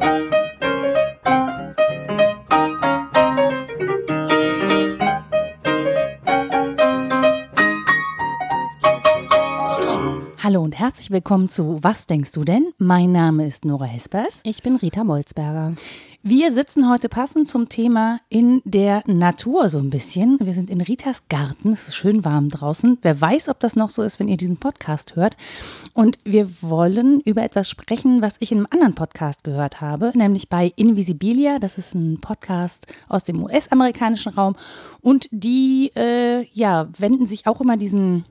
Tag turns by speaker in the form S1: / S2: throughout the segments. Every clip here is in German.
S1: Hallo und herzlich willkommen zu Was denkst du denn? Mein Name ist Nora Hespers.
S2: Ich bin Rita Molzberger.
S1: Wir sitzen heute passend zum Thema in der Natur so ein bisschen. Wir sind in Ritas Garten. Es ist schön warm draußen. Wer weiß, ob das noch so ist, wenn ihr diesen Podcast hört. Und wir wollen über etwas sprechen, was ich in einem anderen Podcast gehört habe, nämlich bei Invisibilia. Das ist ein Podcast aus dem US-amerikanischen Raum. Und die, äh, ja, wenden sich auch immer diesen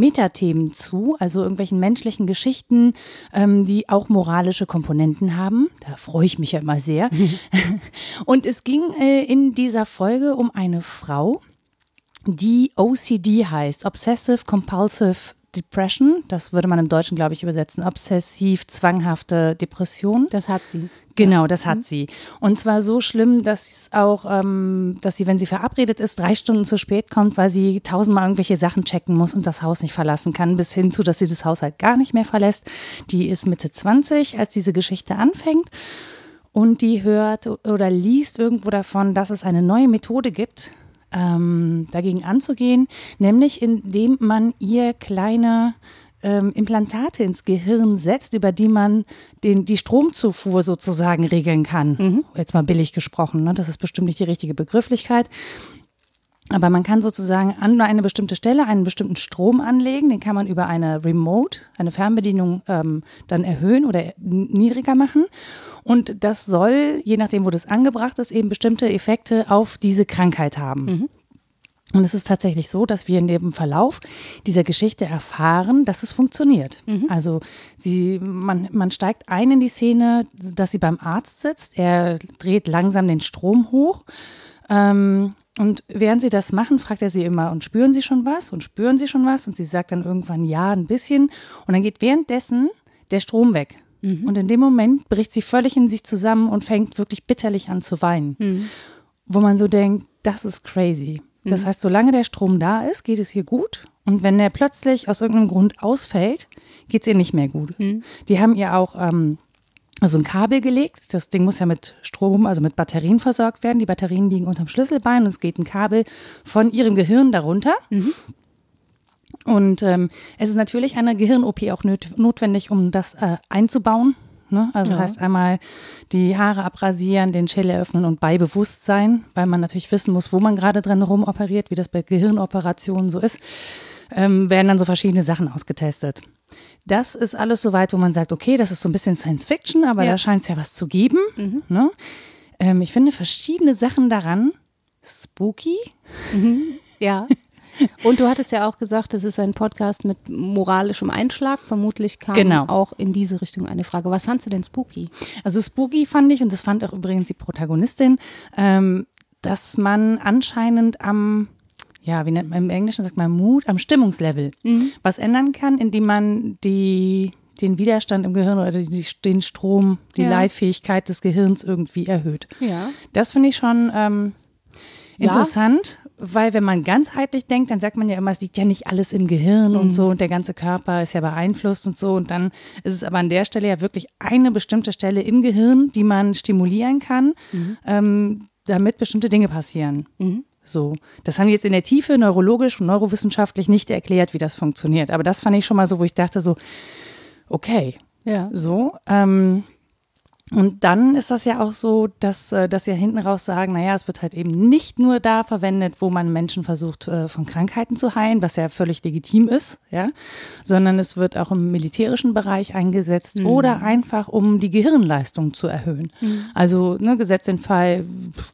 S1: Metathemen zu, also irgendwelchen menschlichen Geschichten, ähm, die auch moralische Komponenten haben. Da freue ich mich ja immer sehr. Und es ging äh, in dieser Folge um eine Frau, die OCD heißt, Obsessive Compulsive Depression, das würde man im Deutschen, glaube ich, übersetzen, obsessiv zwanghafte Depression.
S2: Das hat sie.
S1: Genau, das hat mhm. sie. Und zwar so schlimm, dass auch, ähm, dass sie, wenn sie verabredet ist, drei Stunden zu spät kommt, weil sie tausendmal irgendwelche Sachen checken muss und das Haus nicht verlassen kann, bis hin zu, dass sie das Haus halt gar nicht mehr verlässt. Die ist Mitte 20, als diese Geschichte anfängt. Und die hört oder liest irgendwo davon, dass es eine neue Methode gibt, ähm, dagegen anzugehen, nämlich indem man ihr kleine ähm, Implantate ins Gehirn setzt, über die man den, die Stromzufuhr sozusagen regeln kann. Mhm. Jetzt mal billig gesprochen, ne? das ist bestimmt nicht die richtige Begrifflichkeit. Aber man kann sozusagen an eine bestimmte Stelle einen bestimmten Strom anlegen, den kann man über eine Remote, eine Fernbedienung ähm, dann erhöhen oder niedriger machen. Und das soll, je nachdem, wo das angebracht ist, eben bestimmte Effekte auf diese Krankheit haben. Mhm. Und es ist tatsächlich so, dass wir in dem Verlauf dieser Geschichte erfahren, dass es funktioniert. Mhm. Also sie, man, man steigt ein in die Szene, dass sie beim Arzt sitzt. Er dreht langsam den Strom hoch. Ähm, und während sie das machen, fragt er sie immer, und spüren Sie schon was? Und spüren Sie schon was? Und sie sagt dann irgendwann ja, ein bisschen. Und dann geht währenddessen der Strom weg. Mhm. Und in dem Moment bricht sie völlig in sich zusammen und fängt wirklich bitterlich an zu weinen. Mhm. Wo man so denkt, das ist crazy. Das mhm. heißt, solange der Strom da ist, geht es ihr gut. Und wenn der plötzlich aus irgendeinem Grund ausfällt, geht es ihr nicht mehr gut. Mhm. Die haben ihr auch ähm, also ein Kabel gelegt. Das Ding muss ja mit Strom, also mit Batterien versorgt werden. Die Batterien liegen unterm Schlüsselbein und es geht ein Kabel von ihrem Gehirn darunter. Mhm. Und ähm, es ist natürlich eine Gehirn-OP auch notwendig, um das äh, einzubauen. Ne? Also ja. heißt einmal die Haare abrasieren, den Schädel eröffnen und bei Bewusstsein, weil man natürlich wissen muss, wo man gerade drin rumoperiert, wie das bei Gehirnoperationen so ist, ähm, werden dann so verschiedene Sachen ausgetestet. Das ist alles so weit, wo man sagt, okay, das ist so ein bisschen Science Fiction, aber ja. da scheint es ja was zu geben. Mhm. Ne? Ähm, ich finde verschiedene Sachen daran spooky.
S2: Mhm. Ja. Und du hattest ja auch gesagt, es ist ein Podcast mit moralischem Einschlag. Vermutlich kam genau. auch in diese Richtung eine Frage. Was fandst du denn spooky?
S1: Also spooky fand ich, und das fand auch übrigens die Protagonistin, ähm, dass man anscheinend am ja, wie nennt man im Englischen, sagt man Mut, am Stimmungslevel mhm. was ändern kann, indem man die, den Widerstand im Gehirn oder die, den Strom, die ja. Leitfähigkeit des Gehirns irgendwie erhöht. Ja. Das finde ich schon ähm, interessant, ja. weil wenn man ganzheitlich denkt, dann sagt man ja immer, es liegt ja nicht alles im Gehirn mhm. und so und der ganze Körper ist ja beeinflusst und so und dann ist es aber an der Stelle ja wirklich eine bestimmte Stelle im Gehirn, die man stimulieren kann, mhm. ähm, damit bestimmte Dinge passieren. Mhm. So, das haben die jetzt in der Tiefe neurologisch und neurowissenschaftlich nicht erklärt, wie das funktioniert. Aber das fand ich schon mal so, wo ich dachte so, okay, ja. so. Ähm, und dann ist das ja auch so, dass, äh, dass sie ja hinten raus sagen, naja, es wird halt eben nicht nur da verwendet, wo man Menschen versucht, äh, von Krankheiten zu heilen, was ja völlig legitim ist, ja, sondern es wird auch im militärischen Bereich eingesetzt mhm. oder einfach, um die Gehirnleistung zu erhöhen. Mhm. Also, ne, gesetzt den Fall,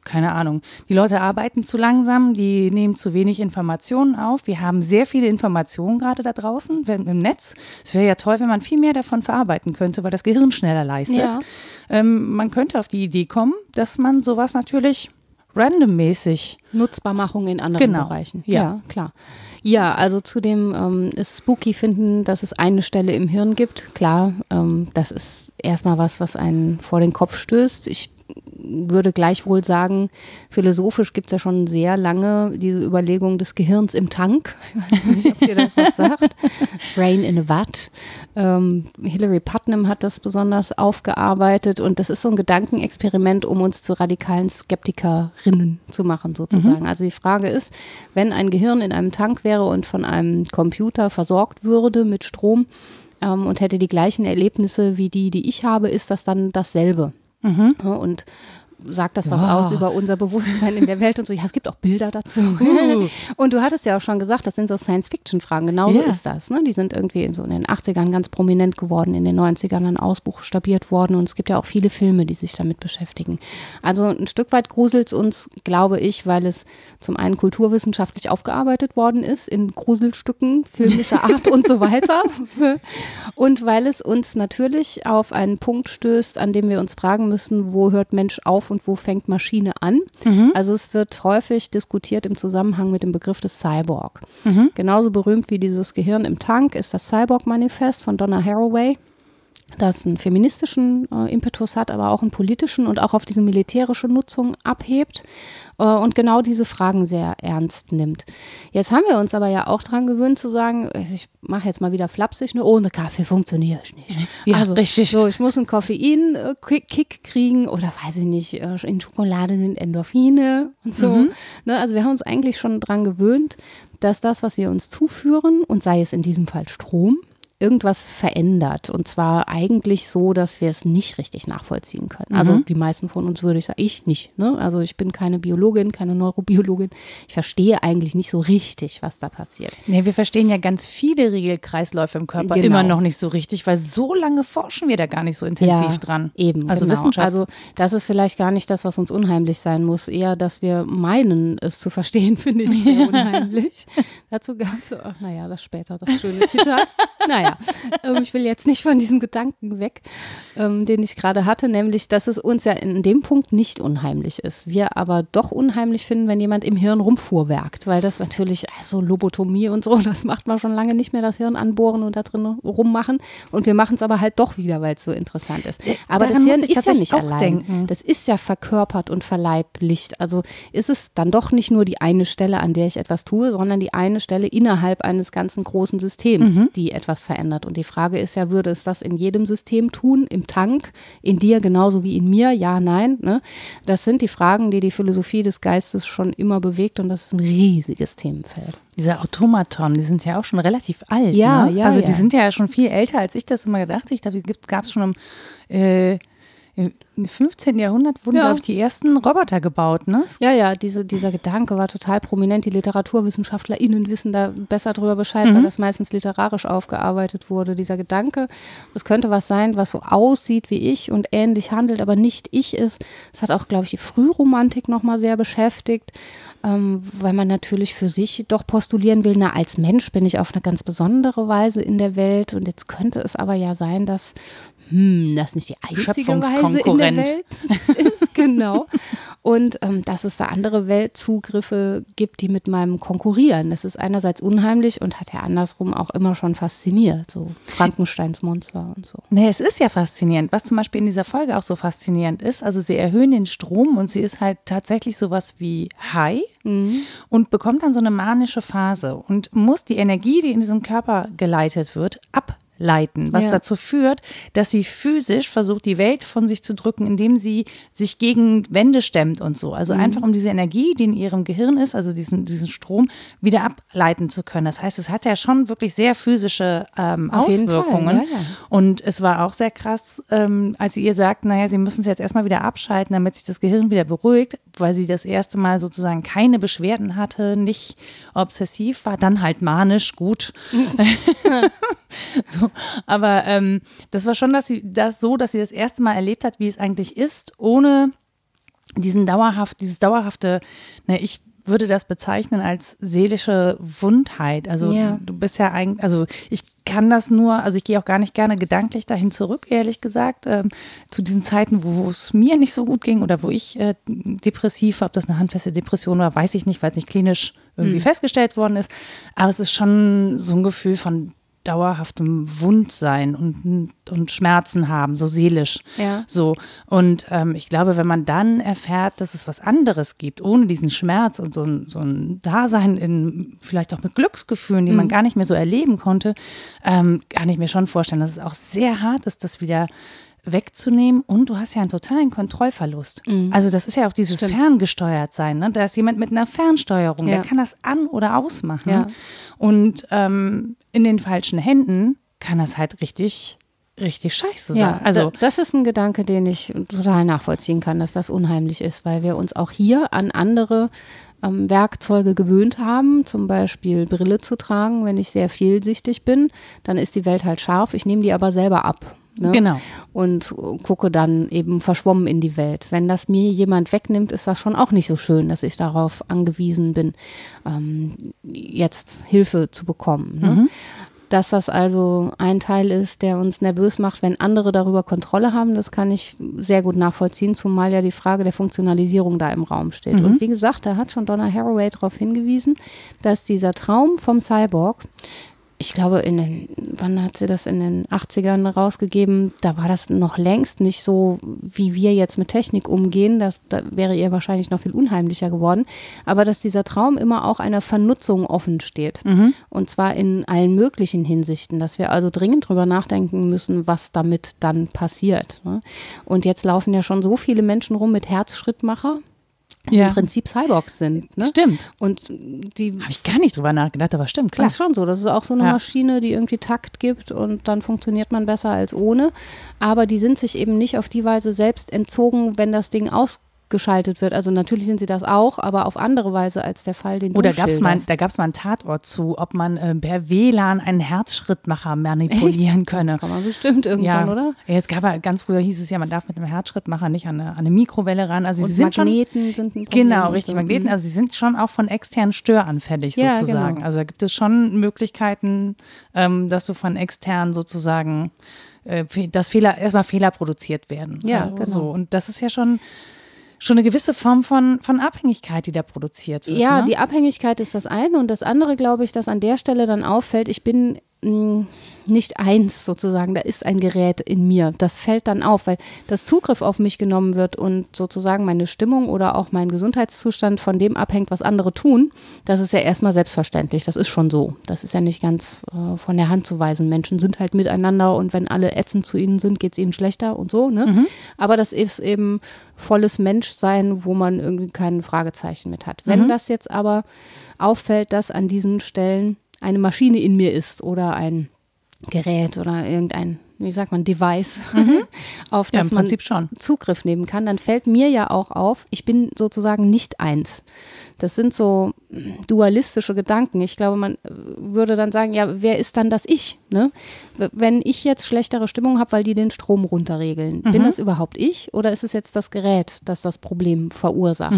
S1: keine Ahnung, die Leute arbeiten zu langsam, die nehmen zu wenig Informationen auf. Wir haben sehr viele Informationen gerade da draußen im Netz. Es wäre ja toll, wenn man viel mehr davon verarbeiten könnte, weil das Gehirn schneller leistet. Ja. Ähm, man könnte auf die Idee kommen, dass man sowas natürlich randommäßig
S2: Nutzbarmachung in anderen genau. Bereichen. Ja. ja. klar. Ja, also zu dem ähm, ist spooky finden, dass es eine Stelle im Hirn gibt. Klar, ähm, das ist erstmal was, was einen vor den Kopf stößt. Ich würde gleichwohl sagen, philosophisch gibt es ja schon sehr lange diese Überlegung des Gehirns im Tank. Ich weiß nicht, ob dir das was sagt. Brain in a Watt. Ähm, Hilary Putnam hat das besonders aufgearbeitet und das ist so ein Gedankenexperiment, um uns zu radikalen Skeptikerinnen zu machen, sozusagen. Mhm. Also die Frage ist, wenn ein Gehirn in einem Tank wäre und von einem Computer versorgt würde mit Strom, ähm, und hätte die gleichen Erlebnisse wie die, die ich habe, ist das dann dasselbe. Mhm. Und sagt das was wow. aus über unser Bewusstsein in der Welt und so. Ja, es gibt auch Bilder dazu. Uh. Und du hattest ja auch schon gesagt, das sind so Science-Fiction-Fragen. Genauso yeah. ist das. Ne? Die sind irgendwie so in den 80ern ganz prominent geworden, in den 90ern dann ausbuchstabiert worden und es gibt ja auch viele Filme, die sich damit beschäftigen. Also ein Stück weit gruselt es uns, glaube ich, weil es zum einen kulturwissenschaftlich aufgearbeitet worden ist in Gruselstücken filmischer Art und so weiter und weil es uns natürlich auf einen Punkt stößt, an dem wir uns fragen müssen, wo hört Mensch auf und wo fängt Maschine an. Mhm. Also es wird häufig diskutiert im Zusammenhang mit dem Begriff des Cyborg. Mhm. Genauso berühmt wie dieses Gehirn im Tank ist das Cyborg-Manifest von Donna Haraway das einen feministischen äh, Impetus hat, aber auch einen politischen und auch auf diese militärische Nutzung abhebt äh, und genau diese Fragen sehr ernst nimmt. Jetzt haben wir uns aber ja auch dran gewöhnt zu sagen, ich mache jetzt mal wieder flapsig, ne, ohne Kaffee funktioniere ich nicht. Ja, also, richtig. So, ich muss einen Koffein-Kick kriegen oder weiß ich nicht, äh, in Schokolade sind Endorphine und so. Mhm. Ne, also wir haben uns eigentlich schon dran gewöhnt, dass das, was wir uns zuführen, und sei es in diesem Fall Strom, irgendwas verändert. Und zwar eigentlich so, dass wir es nicht richtig nachvollziehen können. Also mhm. die meisten von uns würde ich sagen, ich nicht. Ne? Also ich bin keine Biologin, keine Neurobiologin. Ich verstehe eigentlich nicht so richtig, was da passiert.
S1: Nee, wir verstehen ja ganz viele Regelkreisläufe im Körper genau. immer noch nicht so richtig, weil so lange forschen wir da gar nicht so intensiv ja, dran.
S2: Eben. Also genau. Wissenschaft. Also das ist vielleicht gar nicht das, was uns unheimlich sein muss. Eher, dass wir meinen, es zu verstehen, finde ich sehr unheimlich. Dazu gab es, ach naja, das später, das schöne Zitat. naja naja, ähm, ich will jetzt nicht von diesem Gedanken weg, ähm, den ich gerade hatte, nämlich, dass es uns ja in dem Punkt nicht unheimlich ist. Wir aber doch unheimlich finden, wenn jemand im Hirn rumfuhrwerkt, weil das natürlich, also Lobotomie und so, das macht man schon lange nicht mehr, das Hirn anbohren und da drin rummachen. Und wir machen es aber halt doch wieder, weil es so interessant ist. Aber Daran das Hirn ist ja nicht allein. Denken. Das ist ja verkörpert und verleiblicht. Also ist es dann doch nicht nur die eine Stelle, an der ich etwas tue, sondern die eine Stelle innerhalb eines ganzen großen Systems, mhm. die etwas verändert verändert. Und die Frage ist ja, würde es das in jedem System tun, im Tank, in dir genauso wie in mir? Ja, nein. Ne? Das sind die Fragen, die die Philosophie des Geistes schon immer bewegt und das ist ein riesiges Themenfeld.
S1: Diese Automaton, die sind ja auch schon relativ alt. Ja, ne? ja. Also die ja. sind ja schon viel älter, als ich das immer gedacht. Ich glaube, die gab es schon im äh, im 15. Jahrhundert wurden, ja. glaube ich, die ersten Roboter gebaut, ne?
S2: Ja, ja, diese, dieser Gedanke war total prominent. Die LiteraturwissenschaftlerInnen wissen da besser drüber Bescheid, mhm. weil das meistens literarisch aufgearbeitet wurde. Dieser Gedanke, es könnte was sein, was so aussieht wie ich und ähnlich handelt, aber nicht ich ist. Das hat auch, glaube ich, die Frühromantik nochmal sehr beschäftigt, ähm, weil man natürlich für sich doch postulieren will, na, als Mensch bin ich auf eine ganz besondere Weise in der Welt und jetzt könnte es aber ja sein, dass hm, das nicht die einzige Weise in der Welt ist, genau. Und ähm, dass es da andere Weltzugriffe gibt, die mit meinem konkurrieren. Das ist einerseits unheimlich und hat ja andersrum auch immer schon fasziniert, so Frankensteins Monster und so.
S1: Nee, es ist ja faszinierend. Was zum Beispiel in dieser Folge auch so faszinierend ist, also sie erhöhen den Strom und sie ist halt tatsächlich sowas wie High mhm. und bekommt dann so eine manische Phase und muss die Energie, die in diesem Körper geleitet wird, ab leiten, was ja. dazu führt, dass sie physisch versucht, die Welt von sich zu drücken, indem sie sich gegen Wände stemmt und so. Also mhm. einfach um diese Energie, die in ihrem Gehirn ist, also diesen, diesen Strom, wieder ableiten zu können. Das heißt, es hat ja schon wirklich sehr physische ähm, Auswirkungen. Ja, ja. Und es war auch sehr krass, ähm, als sie ihr sagt, naja, sie müssen es jetzt erstmal wieder abschalten, damit sich das Gehirn wieder beruhigt, weil sie das erste Mal sozusagen keine Beschwerden hatte, nicht obsessiv war, dann halt manisch, gut. so, aber ähm, das war schon, dass sie das so, dass sie das erste Mal erlebt hat, wie es eigentlich ist, ohne diesen dauerhaft, dieses dauerhafte, ne, ich würde das bezeichnen als seelische Wundheit. Also ja. du bist ja eigentlich, also ich kann das nur, also ich gehe auch gar nicht gerne gedanklich dahin zurück, ehrlich gesagt, ähm, zu diesen Zeiten, wo es mir nicht so gut ging oder wo ich äh, depressiv war, ob das eine handfeste Depression war, weiß ich nicht, weil es nicht klinisch irgendwie mhm. festgestellt worden ist. Aber es ist schon so ein Gefühl von dauerhaftem Wundsein und, und Schmerzen haben, so seelisch.
S2: Ja.
S1: So. Und ähm, ich glaube, wenn man dann erfährt, dass es was anderes gibt, ohne diesen Schmerz und so ein, so ein Dasein in, vielleicht auch mit Glücksgefühlen, die man
S2: Mhm.
S1: gar nicht mehr so erleben konnte, ähm, kann ich mir schon vorstellen, dass es auch sehr hart ist, das wieder wegzunehmen und du hast ja einen totalen Kontrollverlust. Also das ist ja auch dieses
S2: Mhm. Stimmt.
S1: ferngesteuert sein. Ne? Da ist jemand mit einer Fernsteuerung,
S2: Ja.
S1: der kann das an- oder ausmachen.
S2: Ja.
S1: Und ähm, in den falschen Händen kann das halt richtig, richtig scheiße sein.
S2: Ja,
S1: Also
S2: da- das ist ein Gedanke, den ich total nachvollziehen kann, dass das unheimlich ist, weil wir uns auch hier an andere ähm, Werkzeuge gewöhnt haben, zum Beispiel Brille zu tragen, wenn ich sehr vielsichtig bin, dann ist die Welt halt scharf, ich nehme die aber selber ab. Ne?
S1: Genau.
S2: Und gucke dann eben verschwommen in die Welt. Wenn das mir jemand wegnimmt, ist das schon auch nicht so schön, dass ich darauf angewiesen bin, ähm, jetzt Hilfe zu bekommen. Ne? Dass das also ein Teil ist, der uns nervös macht, wenn andere darüber Kontrolle haben, das kann ich sehr gut nachvollziehen, zumal ja die Frage der Funktionalisierung da im Raum steht. Und wie gesagt, da hat schon Donna Haraway darauf hingewiesen, dass dieser Traum vom Cyborg ich glaube, in den, wann hat sie das in den 80ern rausgegeben? Da war das noch längst nicht so, wie wir jetzt mit Technik umgehen. Das, da wäre ihr wahrscheinlich noch viel unheimlicher geworden. Aber dass dieser Traum immer auch einer Vernutzung offen steht. Und zwar in allen möglichen Hinsichten. Dass wir also dringend drüber nachdenken müssen, was damit dann passiert. ne? Und jetzt laufen ja schon so viele Menschen rum mit Herzschrittmacher,
S1: Ja.
S2: im Prinzip Cyborgs sind. Ne?
S1: Stimmt.
S2: Und die
S1: Habe ich gar nicht drüber nachgedacht, aber stimmt, klar.
S2: das ist schon so. Das ist auch so eine
S1: Ja.
S2: Maschine, die irgendwie Takt gibt und dann funktioniert man besser als ohne. Aber die sind sich eben nicht auf die Weise selbst entzogen, wenn das Ding ausgeschaltet wird. Also natürlich sind sie das auch, aber auf andere Weise als der Fall, den
S1: Oder
S2: du
S1: gab's mal, da gab es mal einen Tatort zu, ob man äh, per WLAN einen Herzschrittmacher manipulieren könne.
S2: Kann man bestimmt irgendwann,
S1: ja,
S2: oder?
S1: Ja, Jetzt gab er, ganz früher hieß es ja, man darf mit einem Herzschrittmacher nicht an eine, an eine Mikrowelle ran. Also
S2: Und
S1: sie sind schon
S2: Magneten sind ein Problem
S1: Genau, richtig,
S2: so.
S1: Magneten.
S2: Mhm.
S1: Also sie sind schon auch von externen störanfällig
S2: Ja,
S1: sozusagen.
S2: genau.
S1: Also da gibt es schon Möglichkeiten, ähm, dass du von extern sozusagen, äh, dass Fehler, erstmal Fehler produziert werden.
S2: Ja,
S1: Also
S2: genau.
S1: So. Und das ist ja schon, schon eine gewisse Form von, von Abhängigkeit, die da produziert wird.
S2: Ja,
S1: ne?
S2: die Abhängigkeit ist das eine und das andere, glaube ich, dass an der Stelle dann auffällt, ich bin mh, nicht eins sozusagen, da ist ein Gerät in mir. Das fällt dann auf, weil das Zugriff auf mich genommen wird und sozusagen meine Stimmung oder auch mein Gesundheitszustand von dem abhängt, was andere tun. Das ist ja erstmal selbstverständlich. Das ist schon so. Das ist ja nicht ganz äh, von der Hand zu weisen. Menschen sind halt miteinander und wenn alle ätzend zu ihnen sind, geht es ihnen schlechter und so. Ne? Aber das ist eben volles Menschsein, wo man irgendwie kein Fragezeichen mit hat. Wenn das jetzt aber auffällt, dass an diesen Stellen eine Maschine in mir ist oder ein Gerät oder irgendein, wie sagt man, Device, auf
S1: Mhm. Ja,
S2: das
S1: im
S2: man
S1: schon.
S2: Zugriff nehmen kann, dann fällt mir ja auch auf, ich bin sozusagen nicht eins. Das sind so dualistische Gedanken. Ich glaube, man äh, würde dann sagen, ja, wer ist dann das Ich? Ne? Wenn ich jetzt schlechtere Stimmung habe, weil die den Strom runterregeln, bin das überhaupt ich oder ist es jetzt das Gerät, das das Problem verursacht?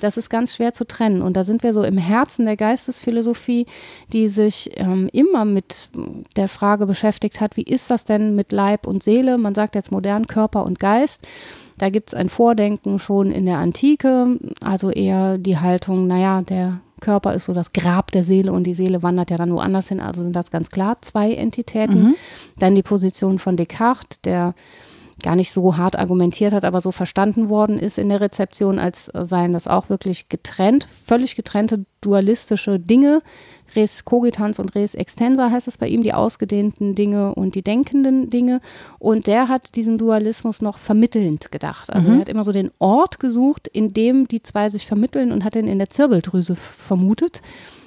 S2: Das ist ganz schwer zu trennen. Und da sind wir so im Herzen der Geistesphilosophie, die sich ähm, immer mit der Frage beschäftigt hat, wie ist das denn mit Leib und Seele? Man sagt jetzt modern Körper und Geist. Da gibt es ein Vordenken schon in der Antike, also eher die Haltung, naja, der Körper ist so das Grab der Seele und die Seele wandert ja dann woanders hin. Also sind das ganz klar zwei Entitäten. Dann die Position von Descartes, der gar nicht so hart argumentiert hat, aber so verstanden worden ist in der Rezeption, als seien das auch wirklich getrennt, völlig getrennte dualistische Dinge. Res cogitans und res extensa heißt es bei ihm, die ausgedehnten Dinge und die denkenden Dinge. Und der hat diesen Dualismus noch vermittelnd gedacht. Also er hat immer so den Ort gesucht, in dem die zwei sich vermitteln und hat den in der Zirbeldrüse vermutet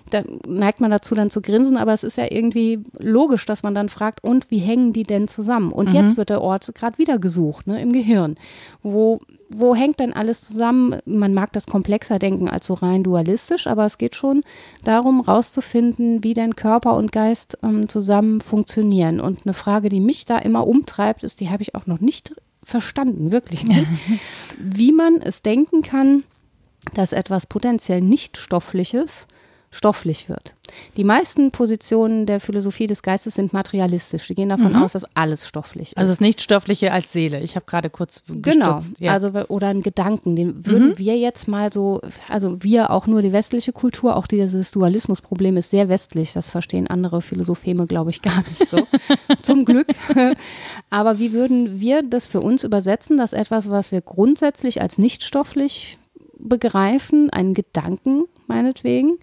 S2: da neigt man dazu dann zu grinsen, aber es ist ja irgendwie logisch, dass man dann fragt, und wie hängen die denn zusammen? Und jetzt wird der Ort gerade wieder gesucht, ne, im Gehirn. Wo, wo hängt denn alles zusammen? Man mag das komplexer denken als so rein dualistisch, aber es geht schon darum, rauszufinden, wie denn Körper und Geist ähm, zusammen funktionieren. Und eine Frage, die mich da immer umtreibt, ist, die habe ich auch noch nicht verstanden, wirklich nicht, wie man es denken kann, dass etwas potenziell nicht stoffliches stofflich wird. Die meisten Positionen der Philosophie des Geistes sind materialistisch. Die gehen davon
S1: Mhm.
S2: aus, dass alles stofflich ist.
S1: Also das Nichtstoffliche als Seele. Ich habe gerade kurz
S2: Genau,
S1: gestutzt. Ja.
S2: also oder ein Gedanken, den würden
S1: Mhm.
S2: wir jetzt mal so, also wir auch nur die westliche Kultur, auch dieses Dualismusproblem ist sehr westlich, das verstehen andere Philosopheme, glaube ich, gar nicht so, zum Glück. Aber wie würden wir das für uns übersetzen, dass etwas, was wir grundsätzlich als nichtstofflich begreifen, einen Gedanken meinetwegen,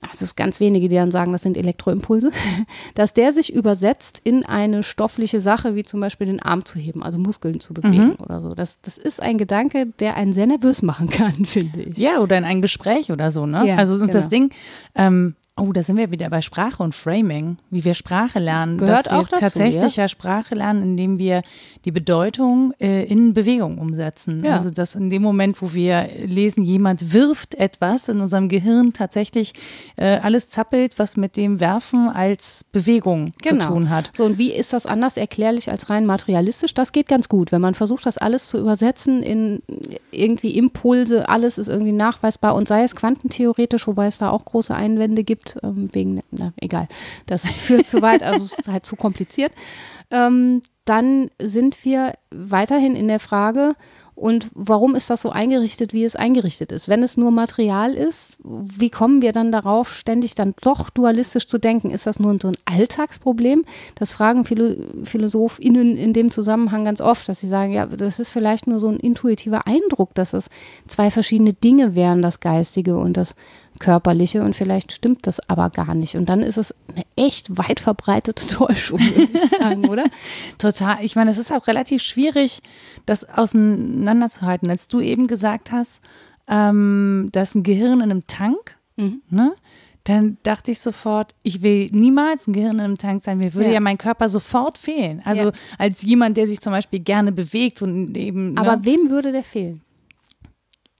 S2: also es ist ganz wenige, die dann sagen, das sind Elektroimpulse, dass der sich übersetzt in eine stoffliche Sache, wie zum Beispiel den Arm zu heben, also Muskeln zu bewegen oder so. Das, das ist ein Gedanke, der einen sehr nervös machen kann, finde ich.
S1: Ja, oder in ein Gespräch oder so, ne?
S2: Ja,
S1: also und das
S2: genau.
S1: Ding, ähm, oh, da sind wir wieder bei Sprache und Framing, wie wir Sprache lernen.
S2: Gehört
S1: dass wir
S2: auch dazu,
S1: tatsächlich ja? Sprache lernen, indem wir die Bedeutung äh, in Bewegung umsetzen.
S2: Ja.
S1: Also dass in dem Moment, wo wir lesen, jemand wirft etwas, in unserem Gehirn tatsächlich äh, alles zappelt, was mit dem Werfen als Bewegung
S2: Genau.
S1: zu tun hat.
S2: So, und wie ist das anders erklärlich als rein materialistisch? Das geht ganz gut, wenn man versucht, das alles zu übersetzen in irgendwie Impulse, alles ist irgendwie nachweisbar und sei es quantentheoretisch, wobei es da auch große Einwände gibt, ähm, wegen, na, egal, das führt zu weit, also es ist halt zu kompliziert. Ähm, dann sind wir weiterhin in der Frage, und warum ist das so eingerichtet, wie es eingerichtet ist? Wenn es nur Material ist, wie kommen wir dann darauf, ständig dann doch dualistisch zu denken? Ist das nur so ein Alltagsproblem? Das fragen Philo PhilosophInnen in dem Zusammenhang ganz oft, dass sie sagen, ja, das ist vielleicht nur so ein intuitiver Eindruck, dass es zwei verschiedene Dinge wären, das Geistige und das Körperliche und vielleicht stimmt das aber gar nicht. Und dann ist es eine echt weit verbreitete Täuschung, würde ich sagen, oder?
S1: Total. Ich meine, es ist auch relativ schwierig, das auseinanderzuhalten. Als du eben gesagt hast, ähm, da ist ein Gehirn in einem Tank,
S2: Mhm.
S1: ne? Dann dachte ich sofort, ich will niemals ein Gehirn in einem Tank sein. Mir würde ja,
S2: Ja.
S1: mein Körper sofort fehlen. Also
S2: Ja.
S1: als jemand, der sich zum Beispiel gerne bewegt und eben.
S2: Aber
S1: ne?
S2: wem würde der fehlen?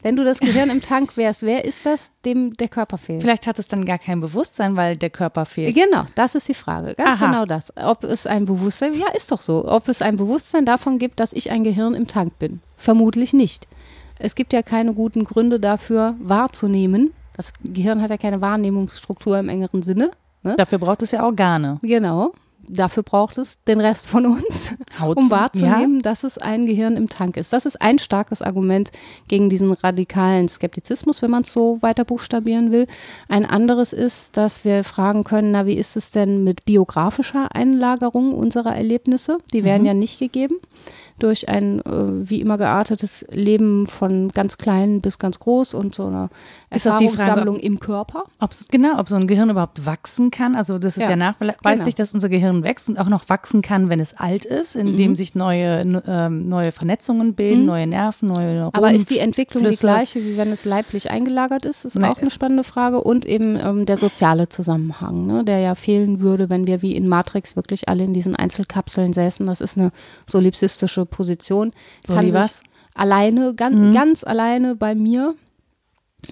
S2: Wenn du das Gehirn im Tank wärst, wer ist das, dem der Körper fehlt?
S1: vielleicht hat es dann gar kein Bewusstsein, weil der Körper fehlt.
S2: Genau, das ist die Frage. Ganz
S1: Aha.
S2: genau das. Ob es ein Bewusstsein, ja, ist doch so. Ob es ein Bewusstsein davon gibt, dass ich ein Gehirn im Tank bin. Vermutlich nicht. Es gibt ja keine guten Gründe dafür, wahrzunehmen. Das Gehirn hat ja keine Wahrnehmungsstruktur im engeren Sinne. Ne?
S1: Dafür braucht es ja Organe.
S2: Genau. Dafür braucht es den Rest von uns,
S1: Haut,
S2: um wahrzunehmen, dass es ein Gehirn im Tank ist. Das ist ein starkes Argument gegen diesen radikalen Skeptizismus, wenn man es so weiter buchstabieren will. Ein anderes ist, dass wir fragen können, na, wie ist es denn mit biografischer Einlagerung unserer Erlebnisse? Die werden ja nicht gegeben durch ein äh, wie immer geartetes Leben von ganz klein bis ganz groß und so eine
S1: die Frage,
S2: Erfahrungssammlung im Körper.
S1: Ob's, genau, ob so ein Gehirn überhaupt wachsen kann. Also das ist ja,
S2: Ja,
S1: nachweislich,
S2: genau.
S1: dass unser Gehirn wächst und auch noch wachsen kann, wenn es alt ist, indem
S2: Mhm.
S1: sich neue, ähm, neue Vernetzungen bilden, neue Nerven, neue Neuronen.
S2: Aber ist die Entwicklung die
S1: Flüsse.
S2: gleiche, wie wenn es leiblich eingelagert ist? Ist
S1: Nee.
S2: auch eine spannende Frage. Und eben ähm, der soziale Zusammenhang, ne, der ja fehlen würde, wenn wir wie in Matrix wirklich alle in diesen Einzelkapseln säßen. Das ist eine solipsistische Position.
S1: So
S2: Kann
S1: was?
S2: Alleine, ganz,
S1: Mhm.
S2: ganz alleine bei mir.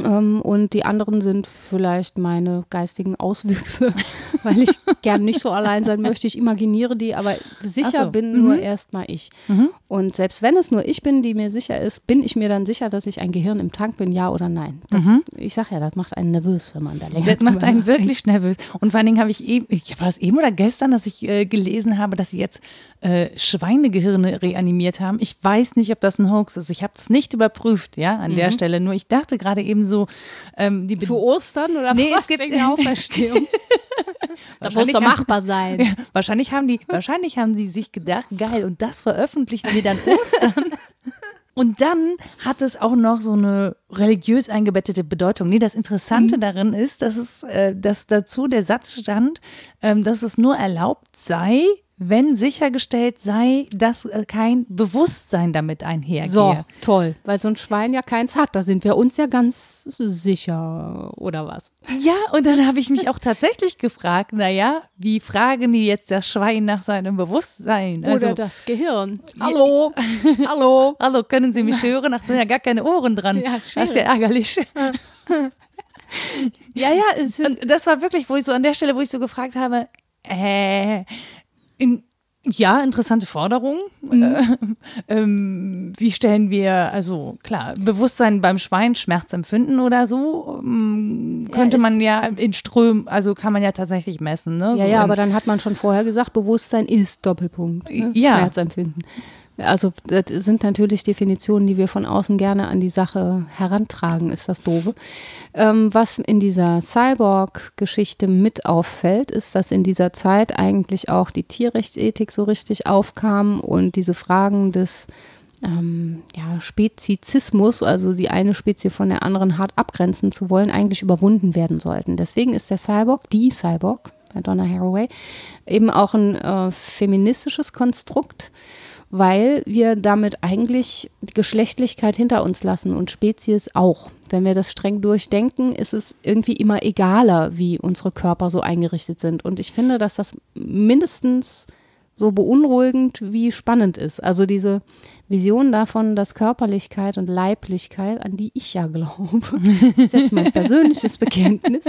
S2: Ähm, und die anderen sind vielleicht meine geistigen Auswüchse, weil ich gern nicht so allein sein möchte. Ich imaginiere die, aber sicher
S1: so.
S2: bin
S1: Mhm.
S2: nur erstmal ich.
S1: Mhm.
S2: Und selbst wenn es nur ich bin, die mir sicher ist, bin ich mir dann sicher, dass ich ein Gehirn im Tank bin, ja oder nein. Das,
S1: Mhm.
S2: Ich sag ja, das macht einen nervös, wenn man da länger
S1: Das macht einen wirklich nervös. Und vor allen Dingen habe ich eben, ich war es eben oder gestern, dass ich äh, gelesen habe, dass sie jetzt äh, Schweinegehirne reanimiert haben. Ich weiß nicht, ob das ein Hoax ist. Ich habe es nicht überprüft, ja, an
S2: Mhm.
S1: der Stelle. Nur ich dachte gerade eben so, ähm, die
S2: Zu Ostern oder
S1: Nee,
S2: was
S1: es gibt-
S2: der Auferstehung? das muss doch machbar sein.
S1: Ja, wahrscheinlich haben die, wahrscheinlich haben die sich gedacht, geil, und das veröffentlichen wir dann Ostern. Und dann hat es auch noch so eine religiös eingebettete Bedeutung. Nee, das Interessante darin ist, dass es, äh, dass dazu der Satz stand, ähm, dass es nur erlaubt sei, wenn sichergestellt sei, dass äh, kein Bewusstsein damit einhergehe.
S2: So, toll. Weil so ein Schwein ja keins hat. Da sind wir uns ja ganz sicher, oder was?
S1: Ja, und dann habe ich mich auch tatsächlich gefragt, naja, wie fragen die jetzt das Schwein nach seinem Bewusstsein? Also,
S2: Oder das Gehirn. Hallo, hallo.
S1: Hallo, können Sie mich hören? Ach, da sind ja gar keine Ohren dran.
S2: Ja,
S1: das ist ja ärgerlich.
S2: Ja, ja,
S1: Und das war wirklich, wo ich so an der Stelle, wo ich so gefragt habe, äh, in, Ja, interessante Forderung. Mhm. Äh, ähm, wie stellen wir, also klar, Bewusstsein beim Schwein, Schmerz empfinden oder so, ähm, könnte ja, man ja in Strömen, also kann man ja tatsächlich messen. Ne?
S2: Ja,
S1: so
S2: ja, aber dann hat man schon vorher gesagt, Bewusstsein ist Doppelpunkt. Ne?
S1: Ja.
S2: Schmerzempfinden. Also das sind natürlich Definitionen, die wir von außen gerne an die Sache herantragen, ist das doofe. Ähm, was in dieser Cyborg-Geschichte mit auffällt, ist, dass in dieser Zeit eigentlich auch die Tierrechtsethik so richtig aufkam und diese Fragen des ähm, ja, Spezizismus, also die eine Spezie von der anderen hart abgrenzen zu wollen, eigentlich überwunden werden sollten. Deswegen ist der Cyborg, die Cyborg bei Donna Haraway, eben auch ein äh, feministisches Konstrukt weil wir damit eigentlich Geschlechtlichkeit hinter uns lassen und Spezies auch. Wenn wir das streng durchdenken, ist es irgendwie immer egaler, wie unsere Körper so eingerichtet sind. Und ich finde, dass das mindestens so beunruhigend wie spannend ist. Also diese Vision davon, dass Körperlichkeit und Leiblichkeit, an die ich ja glaube, ist jetzt mein persönliches Bekenntnis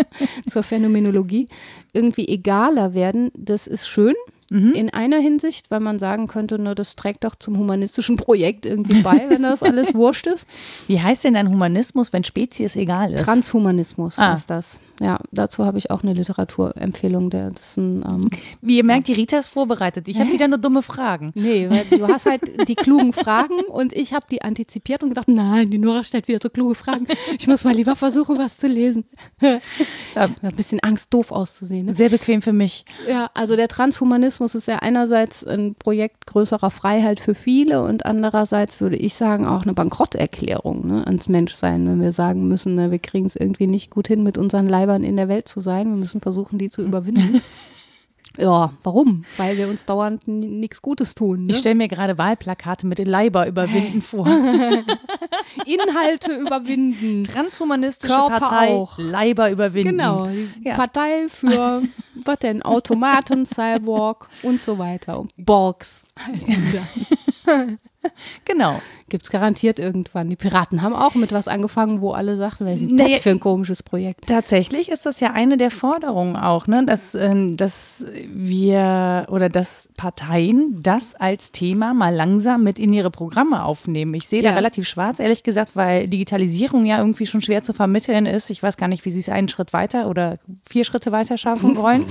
S2: zur Phänomenologie, irgendwie egaler werden, das ist schön. Mhm. In einer Hinsicht, weil man sagen könnte, ne, das trägt doch zum humanistischen Projekt irgendwie bei, wenn das alles wurscht ist.
S1: Wie heißt denn ein Humanismus, wenn Spezies egal ist?
S2: Transhumanismus ah. ist das. Ja, dazu habe ich auch eine Literaturempfehlung. Der, das ein, ähm,
S1: Wie ihr merkt, die Rita ist vorbereitet. Ich habe wieder nur dumme Fragen.
S2: Nee, weil du hast halt die klugen Fragen und ich habe die antizipiert und gedacht, nein, die Nora stellt wieder so kluge Fragen. Ich muss mal lieber versuchen, was zu lesen. Ich habe ein bisschen Angst, doof auszusehen. Ne?
S1: Sehr bequem für mich.
S2: Ja, also der Transhumanismus ist ja einerseits ein Projekt größerer Freiheit für viele und andererseits würde ich sagen auch eine Bankrotterklärung ne, ans Menschsein, wenn wir sagen müssen, ne, wir kriegen es irgendwie nicht gut hin mit unseren Leib Leibern in der Welt zu sein. Wir müssen versuchen, die zu überwinden. Ja, warum? Weil wir uns dauernd nichts Gutes tun. Ne?
S1: Ich stelle mir gerade Wahlplakate mit den Leiber überwinden vor.
S2: Inhalte überwinden.
S1: Transhumanistische Körper Partei,
S2: auch.
S1: Leiber überwinden.
S2: Genau, ja. Partei für, was denn, Automaten, Cyborg und so weiter. Borgs heißen
S1: genau.
S2: Gibt es garantiert irgendwann. Die Piraten haben auch mit was angefangen, wo alle sagten, was ist nee, das für ein komisches Projekt?
S1: Tatsächlich ist das ja eine der Forderungen auch, ne? dass, ähm, dass wir oder dass Parteien das als Thema mal langsam mit in ihre Programme aufnehmen. Ich sehe ja. da relativ schwarz, ehrlich gesagt, weil Digitalisierung ja irgendwie schon schwer zu vermitteln ist. Ich weiß gar nicht, wie sie es einen Schritt weiter oder vier Schritte weiter schaffen wollen.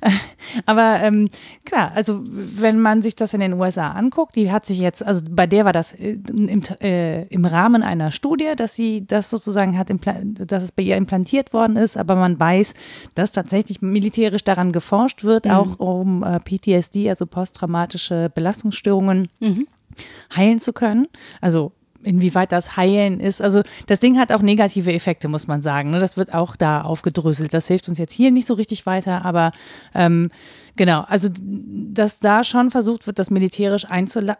S1: Aber ähm, klar, also wenn man sich das in den USA anguckt, die hat sich jetzt, also bei der war das äh, im, äh, im Rahmen einer Studie, dass sie das sozusagen hat, dass es bei ihr implantiert worden ist, aber man weiß, dass tatsächlich militärisch daran geforscht wird, mhm. auch um äh, PTSD, also posttraumatische Belastungsstörungen. Mhm. heilen zu können. Also inwieweit das Heilen ist. Also das Ding hat auch negative Effekte, muss man sagen. Ne? Das wird auch da aufgedröselt. Das hilft uns jetzt hier nicht so richtig weiter, aber ähm, Genau, also dass da schon versucht wird, das militärisch einzubetten,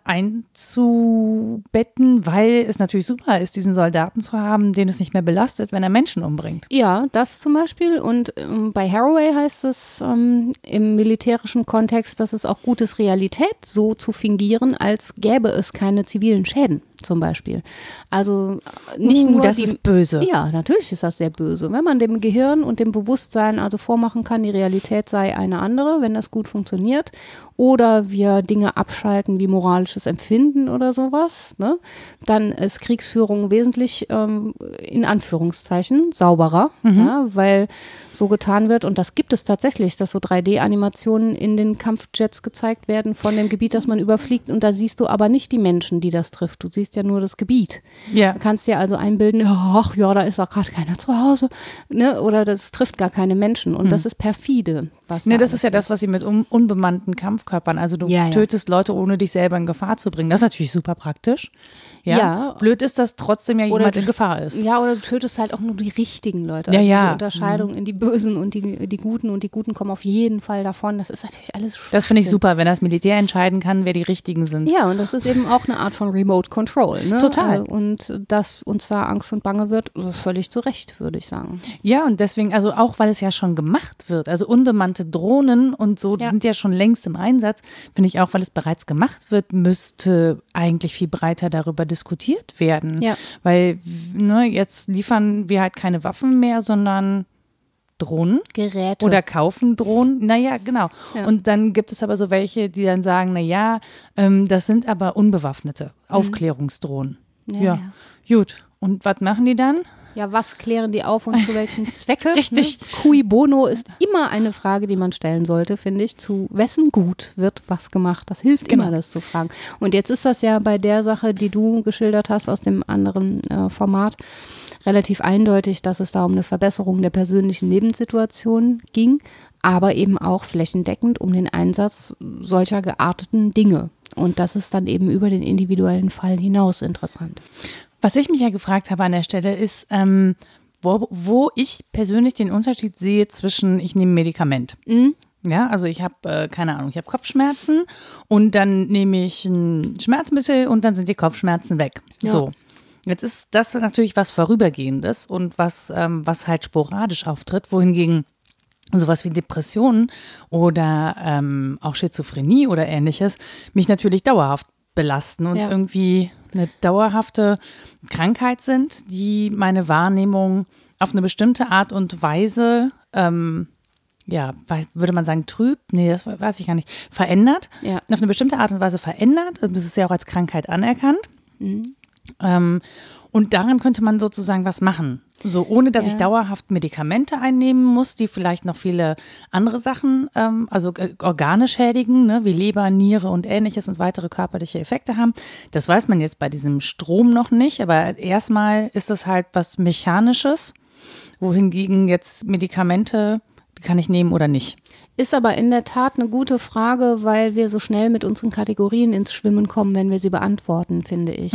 S1: weil es natürlich super ist, diesen Soldaten zu haben, den es nicht mehr belastet, wenn er Menschen umbringt.
S2: Ja, das zum Beispiel. Und ähm, bei Haraway heißt es ähm, im militärischen Kontext, dass es auch gut ist, Realität so zu fingieren, als gäbe es keine zivilen Schäden zum Beispiel. Also äh, nicht uh, nur
S1: das
S2: die,
S1: ist böse.
S2: Ja, natürlich ist das sehr böse. Wenn man dem Gehirn und dem Bewusstsein also vormachen kann, die Realität sei eine andere, wenn das gut funktioniert oder wir Dinge abschalten wie moralisches Empfinden oder sowas, ne? dann ist Kriegsführung wesentlich ähm, in Anführungszeichen sauberer, mhm. ja, weil so getan wird und das gibt es tatsächlich, dass so 3D-Animationen in den Kampfjets gezeigt werden von dem Gebiet, das man überfliegt und da siehst du aber nicht die Menschen, die das trifft, du siehst ja nur das Gebiet. Ja. Du kannst dir also einbilden, ach ja, da ist auch gerade keiner zu Hause ne? oder das trifft gar keine Menschen und mhm. das ist perfide.
S1: Was ne, das ist ja das, was sie mit un unbemannten Kampfkörpern, also du ja, tötest ja. Leute, ohne dich selber in Gefahr zu bringen. Das ist natürlich super praktisch. Ja. ja. Blöd ist, dass trotzdem ja jemand in Gefahr ist.
S2: Ja, oder du tötest halt auch nur die richtigen Leute.
S1: Also ja, ja.
S2: Diese Unterscheidung mhm. in die Bösen und die, die Guten und die Guten kommen auf jeden Fall davon. Das ist natürlich alles.
S1: Das finde ich super, wenn das Militär entscheiden kann, wer die Richtigen sind.
S2: Ja, und das ist eben auch eine Art von Remote Control. Ne?
S1: Total.
S2: Also, und dass uns da Angst und Bange wird, völlig zu Recht, würde ich sagen.
S1: Ja, und deswegen, also auch weil es ja schon gemacht wird. Also unbemannte Drohnen und so, die ja. sind ja schon längst im Einsatz. Finde ich auch, weil es bereits gemacht wird, müsste eigentlich viel breiter darüber diskutiert werden. Ja. Weil ne, jetzt liefern wir halt keine Waffen mehr, sondern Drohnen.
S2: Geräte.
S1: Oder kaufen Drohnen. Naja, genau.
S2: Ja.
S1: Und dann gibt es aber so welche, die dann sagen, naja, ähm, das sind aber unbewaffnete Aufklärungsdrohnen.
S2: Ja,
S1: Ja, gut. Und was machen die dann?
S2: Ja, was klären die auf und zu welchem Zwecke?
S1: Richtig.
S2: Ne? Cui bono ist immer eine Frage, die man stellen sollte, finde ich. Zu wessen Gut wird was gemacht? Das hilft
S1: Genau.
S2: immer, das zu fragen. Und jetzt ist das ja bei der Sache, die du geschildert hast aus dem anderen äh, Format, relativ eindeutig, dass es da um eine Verbesserung der persönlichen Lebenssituation ging, aber eben auch flächendeckend um den Einsatz solcher gearteten Dinge. Und das ist dann eben über den individuellen Fall hinaus interessant.
S1: Was ich mich ja gefragt habe an der Stelle ist, ähm, wo, wo ich persönlich den Unterschied sehe zwischen, ich nehme ein Medikament. Ja, also ich habe, äh, keine Ahnung, ich habe Kopfschmerzen und dann nehme ich ein Schmerzmittel und dann sind die Kopfschmerzen weg.
S2: Ja.
S1: So. Jetzt ist das natürlich was Vorübergehendes und was, ähm, was halt sporadisch auftritt, wohingegen sowas wie Depressionen oder ähm, auch Schizophrenie oder ähnliches mich natürlich dauerhaft belasten und
S2: Ja.
S1: irgendwie eine dauerhafte Krankheit sind, die meine Wahrnehmung auf eine bestimmte Art und Weise, ähm, ja, würde man sagen, trübt, nee, das weiß ich gar nicht, verändert,
S2: Ja.
S1: auf eine bestimmte Art und Weise verändert. Und das ist ja auch als Krankheit anerkannt. Ähm, und daran könnte man sozusagen was machen. So, ohne dass
S2: Ja.
S1: ich dauerhaft Medikamente einnehmen muss, die vielleicht noch viele andere Sachen, ähm, also äh, Organe schädigen, ne, wie Leber, Niere und ähnliches und weitere körperliche Effekte haben. Das weiß man jetzt bei diesem Strom noch nicht, aber erstmal ist es halt was Mechanisches, wohingegen jetzt Medikamente, die kann ich nehmen oder nicht.
S2: Ist aber in der Tat eine gute Frage, weil wir so schnell mit unseren Kategorien ins Schwimmen kommen, wenn wir sie beantworten, finde ich.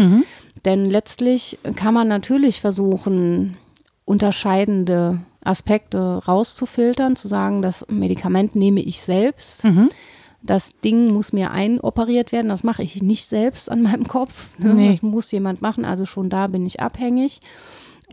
S2: Denn letztlich kann man natürlich versuchen, unterscheidende Aspekte rauszufiltern, zu sagen, das Medikament nehme ich selbst. Das Ding muss mir einoperiert werden, das mache ich nicht selbst an meinem Kopf. Ne?
S1: Nee.
S2: Das muss jemand machen, also schon da bin ich abhängig.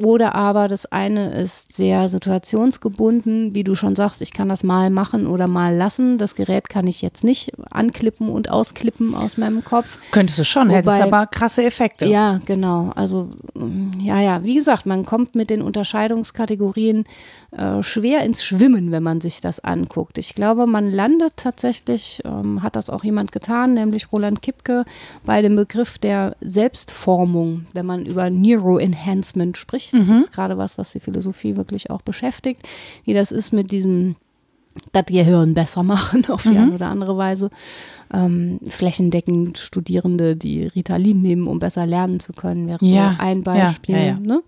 S2: Oder aber das eine ist sehr situationsgebunden, wie du schon sagst, ich kann das mal machen oder mal lassen. Das Gerät kann ich jetzt nicht anklippen und ausklippen aus meinem Kopf.
S1: Könntest du schon, hättest
S2: Wobei-
S1: aber krasse Effekte.
S2: Ja, genau. Also mm, ja, ja, wie gesagt, man kommt mit den Unterscheidungskategorien äh, schwer ins Schwimmen, wenn man sich das anguckt. Ich glaube, man landet tatsächlich, ähm, hat das auch jemand getan, nämlich Roland Kipke, bei dem Begriff der Selbstformung, wenn man über Neuroenhancement spricht. Das ist gerade was, was die Philosophie wirklich auch beschäftigt, wie das ist mit diesem das Gehirn besser machen auf die eine oder andere Weise. Ähm, flächendeckend Studierende, die Ritalin nehmen, um besser lernen zu können, wäre
S1: Ja,
S2: so ein Beispiel.
S1: ja, ja.
S2: Ne?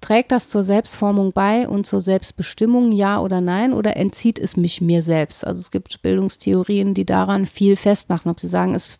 S2: Trägt das zur Selbstformung bei und zur Selbstbestimmung, ja oder nein? Oder entzieht es mich mir selbst? Also es gibt Bildungstheorien, die daran viel festmachen, ob sie sagen, es,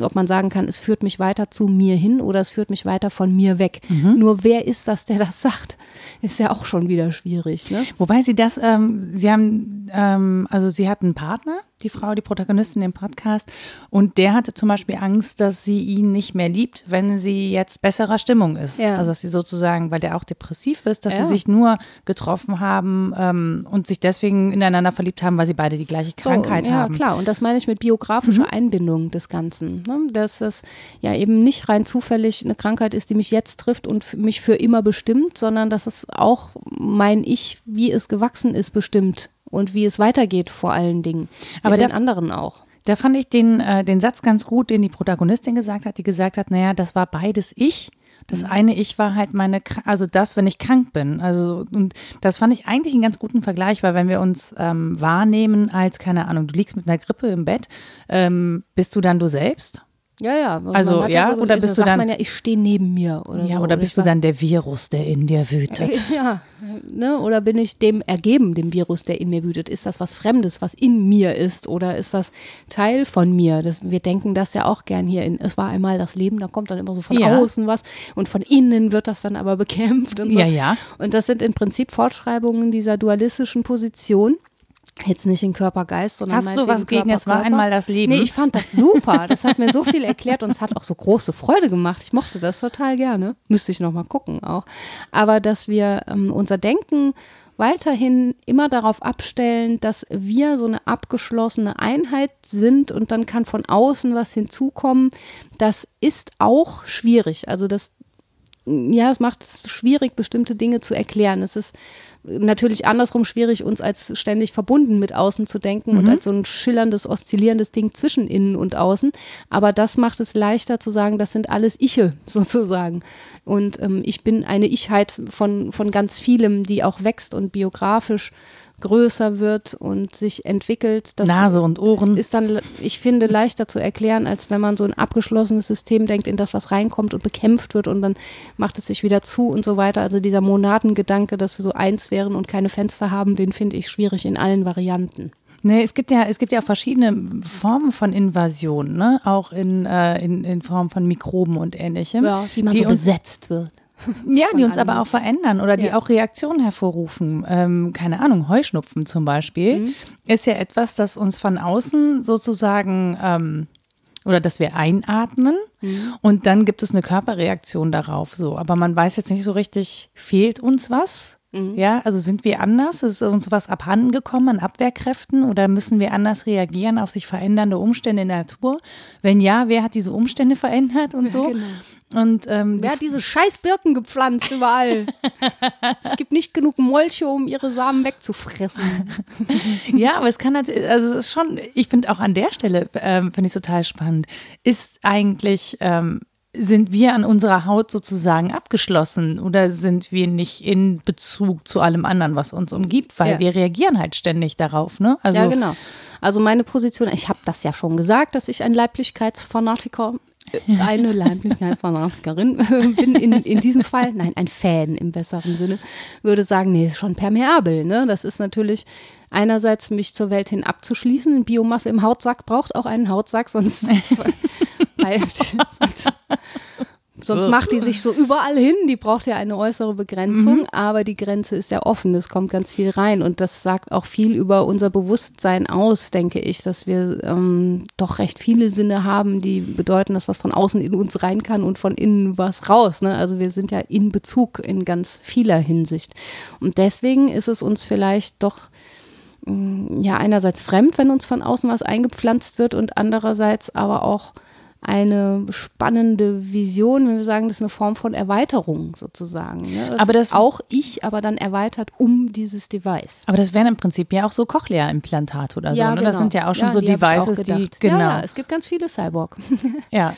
S2: ob man sagen kann, es führt mich weiter zu mir hin oder es führt mich weiter von mir weg.
S1: Mhm.
S2: Nur wer ist das, der das sagt? Ist ja auch schon wieder schwierig. Ne?
S1: Wobei sie das, ähm, sie haben, ähm, also sie hat einen Partner, die Frau, die Protagonistin im Podcast, und der hatte zum Beispiel Angst, dass sie ihn nicht mehr liebt, wenn sie jetzt besserer Stimmung ist.
S2: Ja.
S1: Also dass sie sozusagen, weil der auch depressiv ist, dass
S2: Ja.
S1: sie sich nur getroffen haben ähm, und sich deswegen ineinander verliebt haben, weil sie beide die gleiche Krankheit
S2: so, ja,
S1: haben. Mhm.
S2: klar. Und das meine ich mit biografischer Einbindung des Ganzen. Ne? Dass das ja eben nicht rein zufällig eine Krankheit ist, die mich jetzt trifft und mich für immer bestimmt, sondern dass es auch mein Ich, wie es gewachsen ist, bestimmt und wie es weitergeht vor allen Dingen.
S1: Aber
S2: mit den
S1: der-
S2: anderen auch.
S1: Da fand ich den, äh, den Satz ganz gut, den die Protagonistin gesagt hat, die gesagt hat, naja, das war beides ich. Das eine Ich war halt meine, also das, wenn ich krank bin. Also, und das fand ich eigentlich einen ganz guten Vergleich, weil wenn wir uns ähm, wahrnehmen als, keine Ahnung, du liegst mit einer Grippe im Bett, ähm, bist du dann du selbst?
S2: Ja, ja.
S1: Also,
S2: hat
S1: ja,
S2: so,
S1: oder
S2: da
S1: bist du
S2: sagt
S1: dann-
S2: man ja, ich stehe neben mir oder
S1: ja,
S2: so.
S1: oder bist
S2: ich
S1: du dann der Virus, der in dir wütet?
S2: Ja, ne? oder bin ich dem ergeben, dem Virus, der in mir wütet? Ist das was Fremdes, was in mir ist? Oder ist das Teil von mir? Das, wir denken das ja auch gern hier in, es war einmal das Leben, da kommt dann immer so von
S1: Ja.
S2: außen was und von innen wird das dann aber bekämpft und so.
S1: Ja, ja.
S2: Und das sind im Prinzip Fortschreibungen dieser dualistischen Position. Jetzt nicht in Körper, Geist, sondern
S1: Hast du was gegen,
S2: Körper,
S1: es war
S2: Körper.
S1: einmal das Leben?
S2: Nee, ich fand das super. Das hat mir so viel erklärt und es hat auch so große Freude gemacht. Ich mochte das total gerne. Müsste ich noch mal gucken auch. Aber dass wir ähm, unser Denken weiterhin immer darauf abstellen, dass wir so eine abgeschlossene Einheit sind und dann kann von außen was hinzukommen, das ist auch schwierig. Also das ja, es macht es schwierig, bestimmte Dinge zu erklären. Es ist natürlich andersrum schwierig, uns als ständig verbunden mit außen zu denken mhm. und als so ein schillerndes, oszillierendes Ding zwischen innen und außen. Aber das macht es leichter zu sagen, das sind alles Iche sozusagen. Und ähm, ich bin eine Ichheit von, von ganz vielem, die auch wächst und biografisch größer wird und sich entwickelt.
S1: Das Nase und Ohren.
S2: Ist dann, ich finde, leichter zu erklären, als wenn man so ein abgeschlossenes System denkt, in das was reinkommt und bekämpft wird und dann macht es sich wieder zu und so weiter. Also dieser Monadengedanke, dass wir so eins wären und keine Fenster haben, den finde ich schwierig in allen Varianten.
S1: Nee, es gibt ja, es gibt ja verschiedene Formen von Invasion, ne? Auch in, äh, in, in Form von Mikroben und ähnlichem.
S2: Ja, wie man die so besetzt wird.
S1: Ja, die uns aber auch verändern oder die ja. auch Reaktionen hervorrufen. Ähm, keine Ahnung, Heuschnupfen zum Beispiel mhm. ist ja etwas, das uns von außen sozusagen ähm, oder dass wir einatmen mhm. und dann gibt es eine Körperreaktion darauf. So, aber man weiß jetzt nicht so richtig, fehlt uns was? Mhm. Ja, also sind wir anders? Ist uns was abhanden gekommen an Abwehrkräften oder müssen wir anders reagieren auf sich verändernde Umstände in der Natur? Wenn ja, wer hat diese Umstände verändert und so? Ja, genau. Und ähm,
S2: wer hat diese scheiß Birken gepflanzt überall? es gibt nicht genug Molche, um ihre Samen wegzufressen.
S1: ja, aber es kann natürlich, also es ist schon, ich finde auch an der Stelle, ähm, finde ich total spannend, ist eigentlich ähm, sind wir an unserer Haut sozusagen abgeschlossen oder sind wir nicht in Bezug zu allem anderen, was uns umgibt, weil ja. wir reagieren halt ständig darauf, ne?
S2: Also, ja, genau. Also meine Position, ich habe das ja schon gesagt, dass ich ein Leiblichkeitsfanatiker äh, eine Leiblichkeitsfanatikerin bin in, in diesem Fall, nein, ein Fan im besseren Sinne, würde sagen, nee, ist schon permeabel. Ne? Das ist natürlich einerseits mich zur Welt hin abzuschließen. Biomasse im Hautsack braucht auch einen Hautsack, sonst Sonst macht die sich so überall hin. Die braucht ja eine äußere Begrenzung, mhm. aber die Grenze ist ja offen. Es kommt ganz viel rein und das sagt auch viel über unser Bewusstsein aus, denke ich, dass wir ähm, doch recht viele Sinne haben, die bedeuten, dass was von außen in uns rein kann und von innen was raus. Ne? Also wir sind ja in Bezug in ganz vieler Hinsicht. Und deswegen ist es uns vielleicht doch mm, ja einerseits fremd, wenn uns von außen was eingepflanzt wird und andererseits aber auch eine spannende Vision, wenn wir sagen, das ist eine Form von Erweiterung sozusagen. Ne? Das
S1: aber das
S2: auch ich, aber dann erweitert um dieses Device.
S1: Aber das wären im Prinzip ja auch so Cochlea-Implantate oder so. Ja, ne? Das genau. sind ja auch schon ja, so Devices, die
S2: genau. Ja, es gibt ganz viele Cyborg.
S1: ja,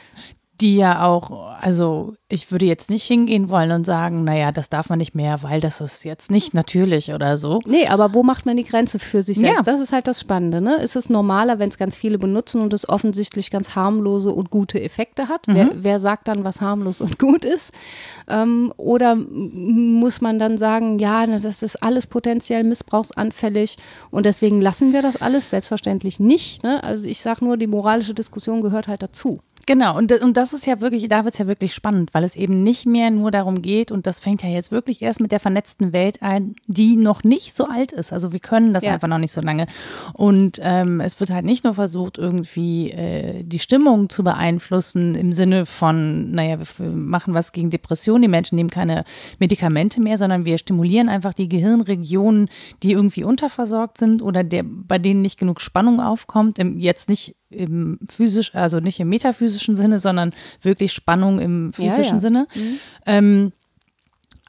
S1: die ja auch, also ich würde jetzt nicht hingehen wollen und sagen, naja, das darf man nicht mehr, weil das ist jetzt nicht natürlich oder so.
S2: Nee, aber wo macht man die Grenze für sich selbst? Ja. Das ist halt das Spannende. Ne? Ist es normaler, wenn es ganz viele benutzen und es offensichtlich ganz harmlose und gute Effekte hat? Mhm. Wer, wer, sagt dann, was harmlos und gut ist? Ähm, oder muss man dann sagen, ja, das ist alles potenziell missbrauchsanfällig und deswegen lassen wir das alles? Selbstverständlich nicht. Ne? Also ich sage nur, die moralische Diskussion gehört halt dazu.
S1: Genau, und, und das ist ja wirklich, da wird es ja wirklich spannend, weil es eben nicht mehr nur darum geht, und das fängt ja jetzt wirklich erst mit der vernetzten Welt ein, die noch nicht so alt ist. Also wir können das ja. einfach noch nicht so lange. Und ähm, es wird halt nicht nur versucht, irgendwie äh, die Stimmung zu beeinflussen im Sinne von, naja, wir machen was gegen Depressionen, die Menschen nehmen keine Medikamente mehr, sondern wir stimulieren einfach die Gehirnregionen, die irgendwie unterversorgt sind oder der, bei denen nicht genug Spannung aufkommt. Jetzt nicht im physisch, also nicht im metaphysischen Sinne, sondern wirklich Spannung im physischen ja, ja. Sinne. Mhm. Ähm,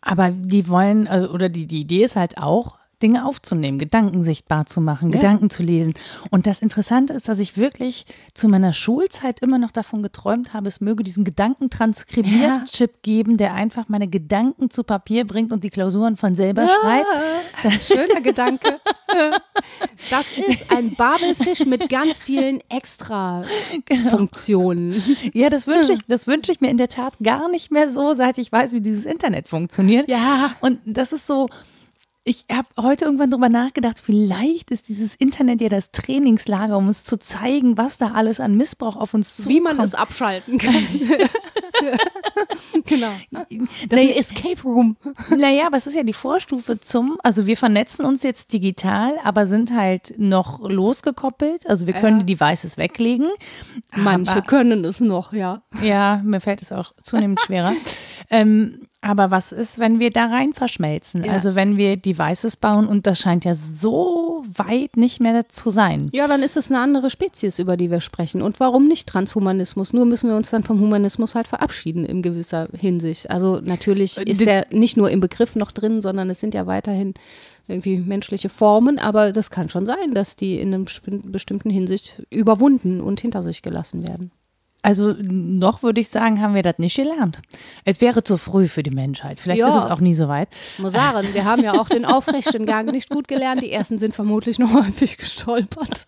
S1: aber die wollen, also, oder die, die Idee ist halt auch, Dinge aufzunehmen, Gedanken sichtbar zu machen, ja. Gedanken zu lesen. Und das Interessante ist, dass ich wirklich zu meiner Schulzeit immer noch davon geträumt habe, es möge diesen Gedankentranskribierchip ja. geben, der einfach meine Gedanken zu Papier bringt und die Klausuren von selber ja. schreibt.
S2: Schöner Gedanke. Das ist ein Babelfisch mit ganz vielen extra genau. Funktionen.
S1: Ja, das wünsche ich, das wünsche ich mir in der Tat gar nicht mehr so, seit ich weiß, wie dieses Internet funktioniert.
S2: Ja.
S1: Und das ist so, ich habe heute irgendwann drüber nachgedacht, vielleicht ist dieses Internet ja das Trainingslager, um uns zu zeigen, was da alles an Missbrauch auf uns zukommt.
S2: Wie man es abschalten kann. genau. Das naja, Escape Room.
S1: Naja, aber es ist ja die Vorstufe zum, also wir vernetzen uns jetzt digital, aber sind halt noch losgekoppelt. Also wir können ja. die Devices weglegen.
S2: Manche können es noch, ja.
S1: Ja, mir fällt es auch zunehmend schwerer. ähm, Aber was ist, wenn wir da rein verschmelzen?
S2: Ja.
S1: Also wenn wir Devices bauen und das scheint ja so weit nicht mehr zu sein.
S2: Ja, dann ist es eine andere Spezies, über die wir sprechen. Und warum nicht Transhumanismus? Nur müssen wir uns dann vom Humanismus halt verabschieden in gewisser Hinsicht. Also natürlich
S1: Äh,
S2: ist der nicht nur im Begriff noch drin, sondern es sind ja weiterhin irgendwie menschliche Formen. Aber das kann schon sein, dass die in einer bestimmten Hinsicht überwunden und hinter sich gelassen werden.
S1: Also noch würde ich sagen, haben wir das nicht gelernt. Es wäre zu früh für die Menschheit. Vielleicht
S2: Ja.
S1: ist es auch nie so weit.
S2: Muss sagen, wir haben ja auch den aufrechten Gang nicht gut gelernt. Die ersten sind vermutlich noch häufig gestolpert.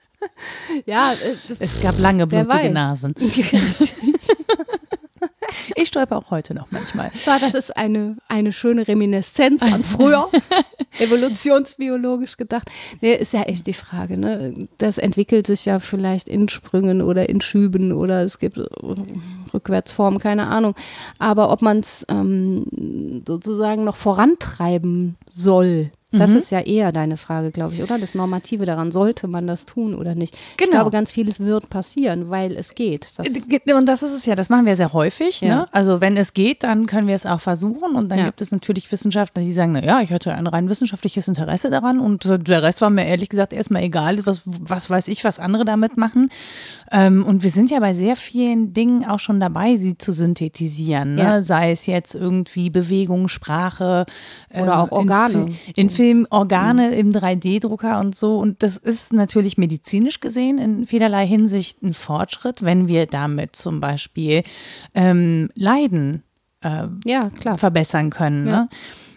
S2: ja, äh,
S1: Es gab lange blutige. Nasen.
S2: Richtig.
S1: Ich stolper auch heute noch manchmal.
S2: Ja, das ist eine, eine schöne Reminiszenz an früher, evolutionsbiologisch gedacht. Nee, ist ja echt die Frage. Ne? Das entwickelt sich ja vielleicht in Sprüngen oder in Schüben oder es gibt äh, Rückwärtsformen, keine Ahnung. Aber ob man es ähm, sozusagen noch vorantreiben soll, das
S1: Mhm.
S2: ist ja eher deine Frage, glaube ich, oder? Das Normative daran, sollte man das tun oder nicht? Ich
S1: Genau.
S2: glaube, ganz vieles wird passieren, weil es geht. Das,
S1: Und das ist es ja, das machen wir sehr häufig.
S2: Ja.
S1: Ne? Also wenn es geht, dann können wir es auch versuchen. Und dann
S2: Ja.
S1: gibt es natürlich Wissenschaftler, die sagen, na ja, ich hatte ein rein wissenschaftliches Interesse daran und der Rest war mir ehrlich gesagt erstmal egal, was, was weiß ich, was andere damit machen. Ähm, und wir sind ja bei sehr vielen Dingen auch schon dabei, sie zu synthetisieren. Ne?
S2: Ja.
S1: Sei es jetzt irgendwie Bewegung, Sprache.
S2: Oder auch
S1: in
S2: Organe.
S1: Fi- In Film Organe im 3D-Drucker und so. Und das ist natürlich medizinisch gesehen in vielerlei Hinsicht ein Fortschritt, wenn wir damit zum Beispiel ähm, Leiden äh,
S2: ja, klar.
S1: verbessern können.
S2: Ja.
S1: Ne?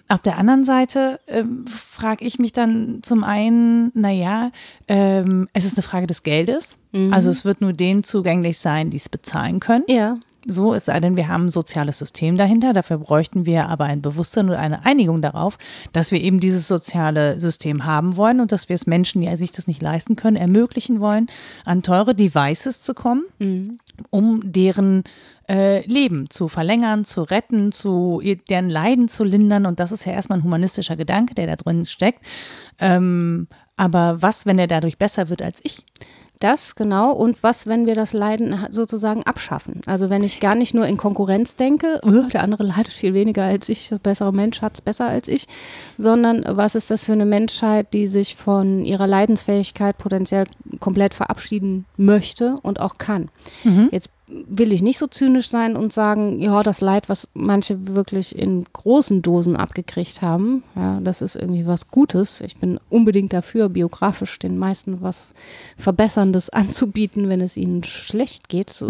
S1: Auf der anderen Seite ähm, frage ich mich dann zum einen, naja, ähm, es ist eine Frage des Geldes.
S2: Mhm.
S1: Also es wird nur denen zugänglich sein, die es bezahlen können.
S2: Ja,
S1: So, es sei denn, wir haben ein soziales System dahinter. Dafür bräuchten wir aber ein Bewusstsein und eine Einigung darauf, dass wir eben dieses soziale System haben wollen und dass wir es Menschen, die sich das nicht leisten können, ermöglichen wollen, an teure Devices zu kommen, um deren äh, Leben zu verlängern, zu retten, zu deren Leiden zu lindern. Und das ist ja erstmal ein humanistischer Gedanke, der da drin steckt. Ähm, aber was, wenn er dadurch besser wird als ich?
S2: Das genau. Und was, wenn wir das Leiden sozusagen abschaffen? Also wenn ich gar nicht nur in Konkurrenz denke, "Uh, der andere leidet viel weniger als ich, der bessere Mensch hat es besser als ich, sondern was ist das für eine Menschheit, die sich von ihrer Leidensfähigkeit potenziell komplett verabschieden möchte und auch kann? Jetzt will ich nicht so zynisch sein und sagen, ja, das Leid, was manche wirklich in großen Dosen abgekriegt haben, ja, das ist irgendwie was Gutes. Ich bin unbedingt dafür, biografisch den meisten was Verbesserndes anzubieten, wenn es ihnen schlecht geht, ist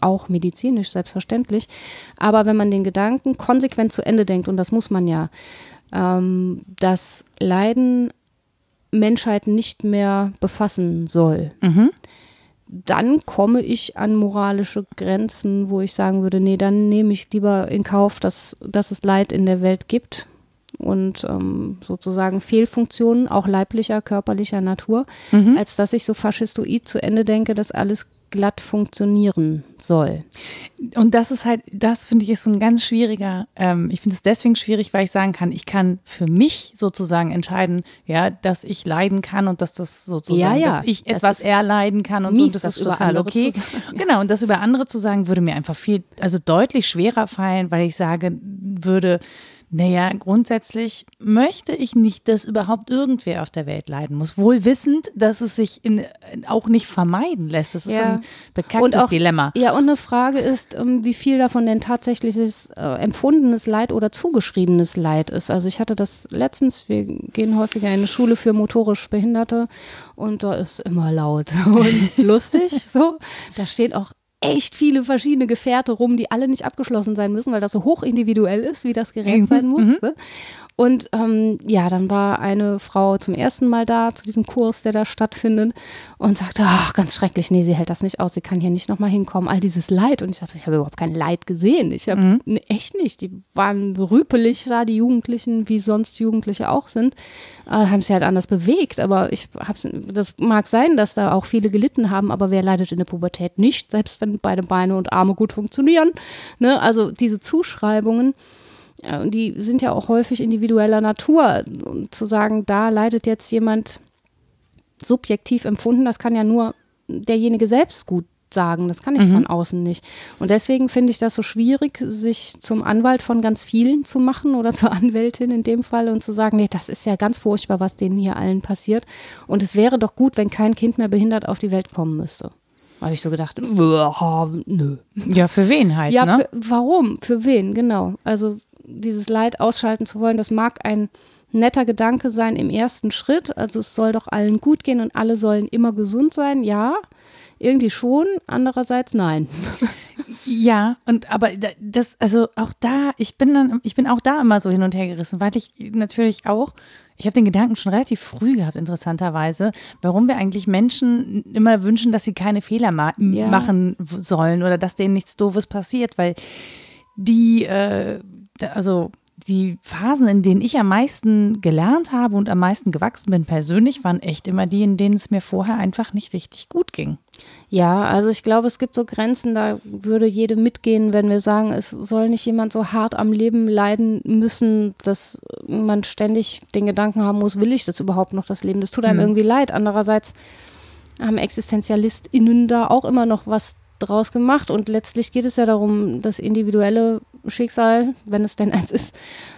S2: auch medizinisch selbstverständlich. Aber wenn man den Gedanken konsequent zu Ende denkt, und das muss man ja, ähm, dass Leiden Menschheit nicht mehr befassen soll, dann komme ich an moralische Grenzen, wo ich sagen würde, nee, dann nehme ich lieber in Kauf, dass, dass es Leid in der Welt gibt und ähm, sozusagen Fehlfunktionen, auch leiblicher, körperlicher Natur, als dass ich so faschistoid zu Ende denke, dass alles glatt funktionieren soll.
S1: Und das ist halt, das finde ich ist so ein ganz schwieriger, ähm, ich finde es deswegen schwierig, weil ich sagen kann, ich kann für mich sozusagen entscheiden, ja, dass ich leiden kann und dass das sozusagen,
S2: Ja, ja,
S1: dass ich etwas erleiden kann und so,
S2: mies,
S1: und das, ist total okay.
S2: sagen,
S1: Genau, und das über andere zu sagen, würde mir einfach viel, also deutlich schwerer fallen, weil ich sage, würde, naja, grundsätzlich möchte ich nicht, dass überhaupt irgendwer auf der Welt leiden muss. Wohl wissend, dass es sich in, auch nicht vermeiden lässt. Das ist
S2: Ja.
S1: ein bekacktes Dilemma.
S2: Ja, und eine Frage ist, ähm, wie viel davon denn tatsächliches äh, empfundenes Leid oder zugeschriebenes Leid ist. Also ich hatte das letztens, wir gehen häufiger in eine Schule für motorisch Behinderte und da ist immer laut und lustig. So, da stehen auch echt viele verschiedene Gefährte rum, die alle nicht abgeschlossen sein müssen, weil das so hoch individuell ist, wie das Gerät sein muss. Ne? Und ähm, ja, dann war eine Frau zum ersten Mal da zu diesem Kurs, der da stattfindet und sagte, ach, ganz schrecklich, nee, sie hält das nicht aus, sie kann hier nicht nochmal hinkommen, all dieses Leid. Und ich sagte, ich habe überhaupt kein Leid gesehen. Ich habe ne, echt nicht. Die waren rüpelig da, die Jugendlichen, wie sonst Jugendliche auch sind, äh, haben sie halt anders bewegt. Aber ich hab's, das mag sein, dass da auch viele gelitten haben, aber wer leidet in der Pubertät nicht, selbst wenn beide Beine und Arme gut funktionieren. Ne? Also diese Zuschreibungen, und die sind ja auch häufig individueller Natur. Und zu sagen, da leidet jetzt jemand subjektiv empfunden, das kann ja nur derjenige selbst gut sagen. Das kann ich mhm. von außen nicht. Und deswegen finde ich das so schwierig, sich zum Anwalt von ganz vielen zu machen oder zur Anwältin in dem Fall und zu sagen, nee, das ist ja ganz furchtbar, was denen hier allen passiert. Und es wäre doch gut, wenn kein Kind mehr behindert auf die Welt kommen müsste. Habe ich so gedacht, nö.
S1: Ja, für wen halt,
S2: ja,
S1: ne?
S2: Für, warum? Für wen, genau. Also dieses Leid ausschalten zu wollen, das mag ein netter Gedanke sein im ersten Schritt. Also es soll doch allen gut gehen und alle sollen immer gesund sein, ja. Irgendwie schon, andererseits nein.
S1: Ja, und aber das, also auch da, ich bin dann, ich bin auch da immer so hin und her gerissen, weil ich natürlich auch, ich habe den Gedanken schon relativ früh gehabt, interessanterweise, warum wir eigentlich Menschen immer wünschen, dass sie keine Fehler ma ja. machen sollen oder dass denen nichts Doofes passiert, weil die, äh, also die Phasen, in denen ich am meisten gelernt habe und am meisten gewachsen bin persönlich, waren echt immer die, in denen es mir vorher einfach nicht richtig gut ging.
S2: Ja, also ich glaube, es gibt so Grenzen, da würde jede mitgehen, wenn wir sagen, es soll nicht jemand so hart am Leben leiden müssen, dass man ständig den Gedanken haben muss, will ich das überhaupt noch, das Leben? Das tut einem mhm. irgendwie leid. Andererseits haben ExistenzialistInnen da auch immer noch was draus gemacht und letztlich geht es ja darum, das individuelle Schicksal, wenn es denn eins ist,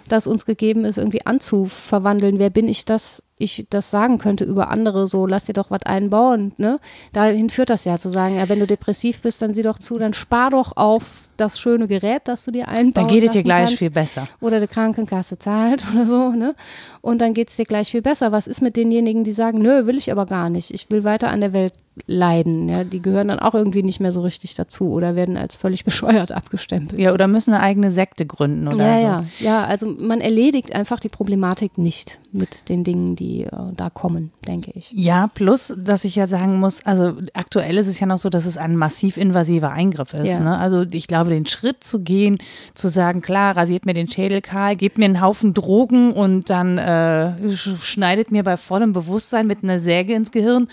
S2: das uns gegeben ist, irgendwie anzuverwandeln. Wer bin ich, dass ich das sagen könnte über andere, so lass dir doch was einbauen, ne? Dahin führt das ja zu sagen, ja, wenn du depressiv bist, dann sieh doch zu, dann spar doch auf das schöne Gerät, das du dir einbauen
S1: Dann geht es dir gleich kannst. viel besser.
S2: Oder die Krankenkasse zahlt oder so, ne? Und dann geht es dir gleich viel besser. Was ist mit denjenigen, die sagen, nö, will ich aber gar nicht. Ich will weiter an der Welt leiden. Ja, die gehören dann auch irgendwie nicht mehr so richtig dazu oder werden als völlig bescheuert abgestempelt.
S1: Ja, oder müssen eine eigene Sekte gründen oder
S2: ja,
S1: so.
S2: Ja, ja, also man erledigt einfach die Problematik nicht mit den Dingen, die äh, da kommen, denke ich.
S1: Ja, plus, dass ich ja sagen muss, also aktuell ist es ja noch so, dass es ein massiv invasiver Eingriff ist. Ja. Ne? Also ich glaube, den Schritt zu gehen, zu sagen, klar, rasiert mir den Schädel kahl, gebt mir einen Haufen Drogen und dann äh, schneidet mir bei vollem Bewusstsein mit einer Säge ins Gehirn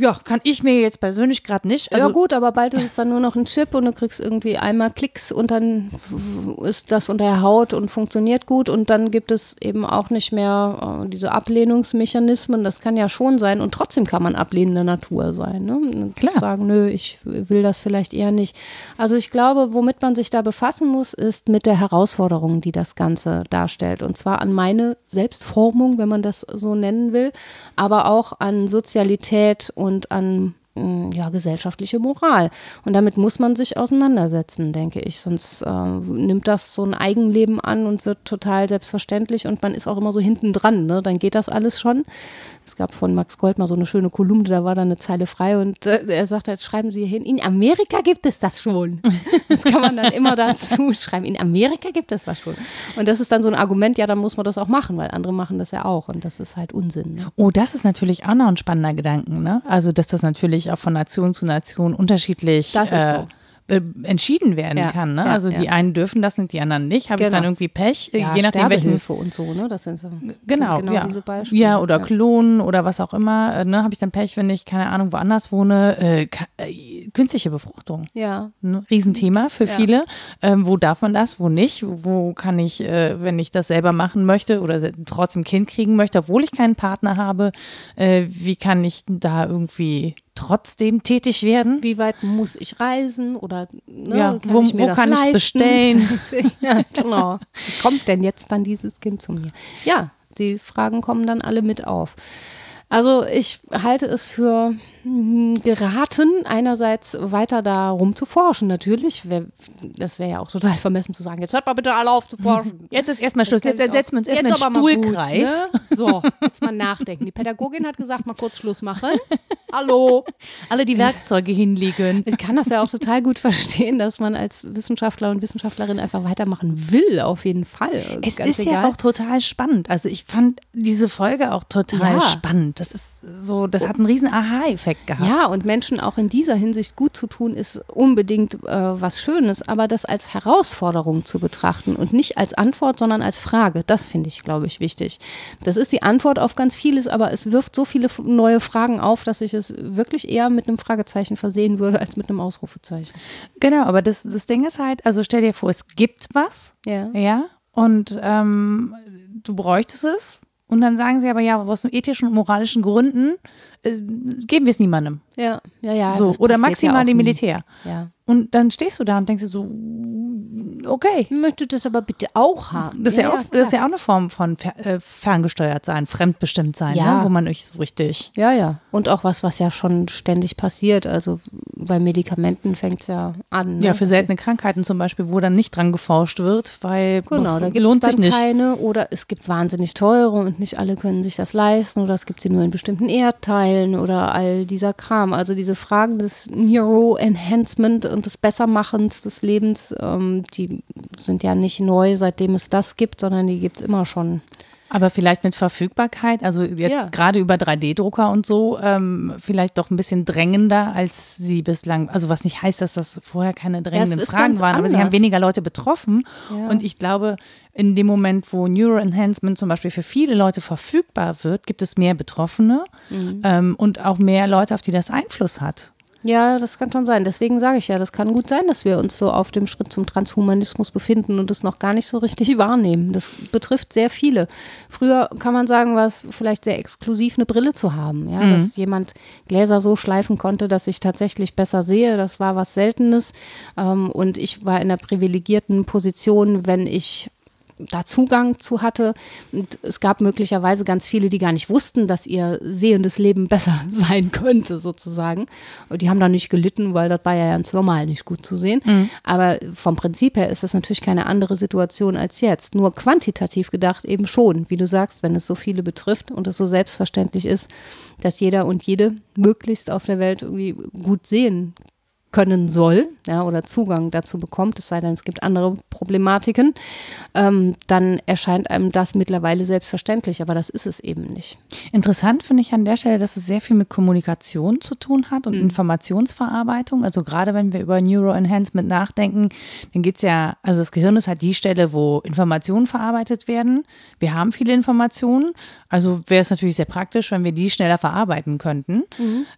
S1: ja, kann ich mir jetzt persönlich gerade nicht.
S2: Also ja gut, aber bald ist es dann nur noch ein Chip und du kriegst irgendwie einmal Klicks und dann ist das unter der Haut und funktioniert gut und dann gibt es eben auch nicht mehr äh, diese Ablehnungsmechanismen. Das kann ja schon sein und trotzdem kann man ablehnende Natur sein. Ne? Klar. Sagen, nö, ich will das vielleicht eher nicht. Also ich glaube, womit man sich da befassen muss, ist mit der Herausforderung, die das Ganze darstellt. Und zwar an meine Selbstformung, wenn man das so nennen will, aber auch an Sozialität und und an mm, ja, gesellschaftliche Moral. Und damit muss man sich auseinandersetzen, denke ich. Sonst äh, nimmt das so ein Eigenleben an und wird total selbstverständlich und man ist auch immer so hinten dran. Ne? Dann geht das alles schon. Es gab von Max Gold mal so eine schöne Kolumne, da war da eine Zeile frei und äh, er sagt halt, schreiben Sie hier hin, in Amerika gibt es das schon. Das kann man dann immer dazu schreiben, in Amerika gibt es das schon. Und das ist dann so ein Argument, ja, dann muss man das auch machen, weil andere machen das ja auch und das ist halt Unsinn. Ne?
S1: Oh, das ist natürlich auch noch ein spannender Gedanke, ne? Also, dass das natürlich auch von Nation zu Nation unterschiedlich das ist äh, so entschieden werden ja, kann. Ne? Ja, also die einen dürfen das und die anderen nicht. Habe genau. ich dann genau. irgendwie Pech,
S2: ja, je nachdem welchen und so. Ne? Das sind, so,
S1: genau, sind genau ja. diese Beispiele. Ja, oder Klonen oder was auch immer. Äh, ne? Habe ich dann Pech, wenn ich keine Ahnung woanders wohne. Äh, äh, künstliche Befruchtung.
S2: Ja.
S1: Ne? Riesenthema für viele. Ähm, wo darf man das? Wo nicht? Wo kann ich, äh, wenn ich das selber machen möchte oder trotzdem Kind kriegen möchte, obwohl ich keinen Partner habe, äh, wie kann ich da irgendwie trotzdem tätig werden?
S2: Wie weit muss ich reisen oder
S1: ne, ja, kann wo, ich wo kann leisten? ich bestellen?
S2: ja, genau. Wie kommt denn jetzt dann dieses Kind zu mir? Ja, die Fragen kommen dann alle mit auf. Also ich halte es für geraten, einerseits weiter da rumzuforschen. Natürlich, das wäre ja auch total vermessen zu sagen, jetzt hört mal bitte alle auf zu forschen.
S1: Jetzt ist erstmal Schluss, jetzt setzen wir uns erstmal einen Stuhlkreis.
S2: Gut, ne? So, jetzt mal nachdenken. Die Pädagogin hat gesagt, mal kurz Schluss machen. Hallo.
S1: Alle die Werkzeuge hinlegen.
S2: Ich kann das ja auch total gut verstehen, dass man als Wissenschaftler und Wissenschaftlerin einfach weitermachen will, auf jeden Fall.
S1: Es Ganz ist egal. ja auch total spannend. Also ich fand diese Folge auch total ja. spannend. Das ist so, das hat einen riesen Aha-Effekt gehabt.
S2: Ja, und Menschen auch in dieser Hinsicht gut zu tun, ist unbedingt äh, was Schönes, aber das als Herausforderung zu betrachten und nicht als Antwort, sondern als Frage, das finde ich, glaube ich, wichtig. Das ist die Antwort auf ganz vieles, aber es wirft so viele neue Fragen auf, dass ich es wirklich eher mit einem Fragezeichen versehen würde als mit einem Ausrufezeichen.
S1: Genau, aber das, das Ding ist halt, also stell dir vor, es gibt was,
S2: ja,
S1: ja und ähm, du bräuchtest es und dann sagen sie aber, ja, aus ethischen und moralischen Gründen äh, geben wir es niemandem.
S2: Ja, ja, ja.
S1: so. Oder maximal
S2: ja
S1: dem. Militär.
S2: Ja.
S1: Und dann stehst du da und denkst dir so, okay.
S2: Ich möchte das aber bitte auch haben.
S1: Das ist ja, auch, das ist ja auch eine Form von äh, ferngesteuert sein, fremdbestimmt sein,
S2: Ja.
S1: ne? wo man nicht so richtig.
S2: Ja, ja. Und auch was, was ja schon ständig passiert. Also bei Medikamenten fängt es ja an. Ne?
S1: Ja, für seltene Krankheiten zum Beispiel, wo dann nicht dran geforscht wird, weil
S2: Genau, da gibt es
S1: lohnt sich nicht.
S2: keine oder es gibt wahnsinnig teure und nicht alle können sich das leisten oder es gibt sie nur in bestimmten Erdteilen oder all dieser Kram. Also diese Fragen des Neuro-Enhancement und des Bessermachens des Lebens, ähm, die sind ja nicht neu, seitdem es das gibt, sondern die gibt es immer schon.
S1: Aber vielleicht mit Verfügbarkeit, also jetzt
S2: Ja.
S1: gerade über 3D-Drucker und so, ähm, vielleicht doch ein bisschen drängender, als sie bislang, also was nicht heißt, dass das vorher keine drängenden
S2: ist
S1: Fragen waren, aber sie haben
S2: anders.
S1: weniger Leute betroffen.
S2: Ja.
S1: Und ich glaube, in dem Moment, wo Neuroenhancement zum Beispiel für viele Leute verfügbar wird, gibt es mehr Betroffene
S2: Mhm.
S1: ähm, und auch mehr Leute, auf die das Einfluss hat.
S2: Ja, das kann schon sein. Deswegen sage ich ja, das kann gut sein, dass wir uns so auf dem Schritt zum Transhumanismus befinden und es noch gar nicht so richtig wahrnehmen. Das betrifft sehr viele. Früher kann man sagen, war es vielleicht sehr exklusiv, eine Brille zu haben. Ja,
S1: Mhm.
S2: dass jemand Gläser so schleifen konnte, dass ich tatsächlich besser sehe. Das war was Seltenes. Ähm, und ich war in einer privilegierten Position, wenn ich da Zugang zu hatte. Und es gab möglicherweise ganz viele, die gar nicht wussten, dass ihr sehendes Leben besser sein könnte, sozusagen. Und die haben da nicht gelitten, weil das war ja ganz normal nicht gut zu sehen. Aber vom Prinzip her ist das natürlich keine andere Situation als jetzt. Nur quantitativ gedacht eben schon, wie du sagst, wenn es so viele betrifft und es so selbstverständlich ist, dass jeder und jede möglichst auf der Welt irgendwie gut sehen können soll, ja, oder Zugang dazu bekommt, es sei denn, es gibt andere Problematiken, ähm, dann erscheint einem das mittlerweile selbstverständlich, aber das ist es eben nicht.
S1: Interessant finde ich an der Stelle, dass es sehr viel mit Kommunikation zu tun hat
S2: Mhm.
S1: und Informationsverarbeitung. Also gerade wenn wir über Neuroenhancement nachdenken, dann geht es ja, also das Gehirn ist halt die Stelle, wo Informationen verarbeitet werden. Wir haben viele Informationen, also wäre es natürlich sehr praktisch, wenn wir die schneller verarbeiten könnten.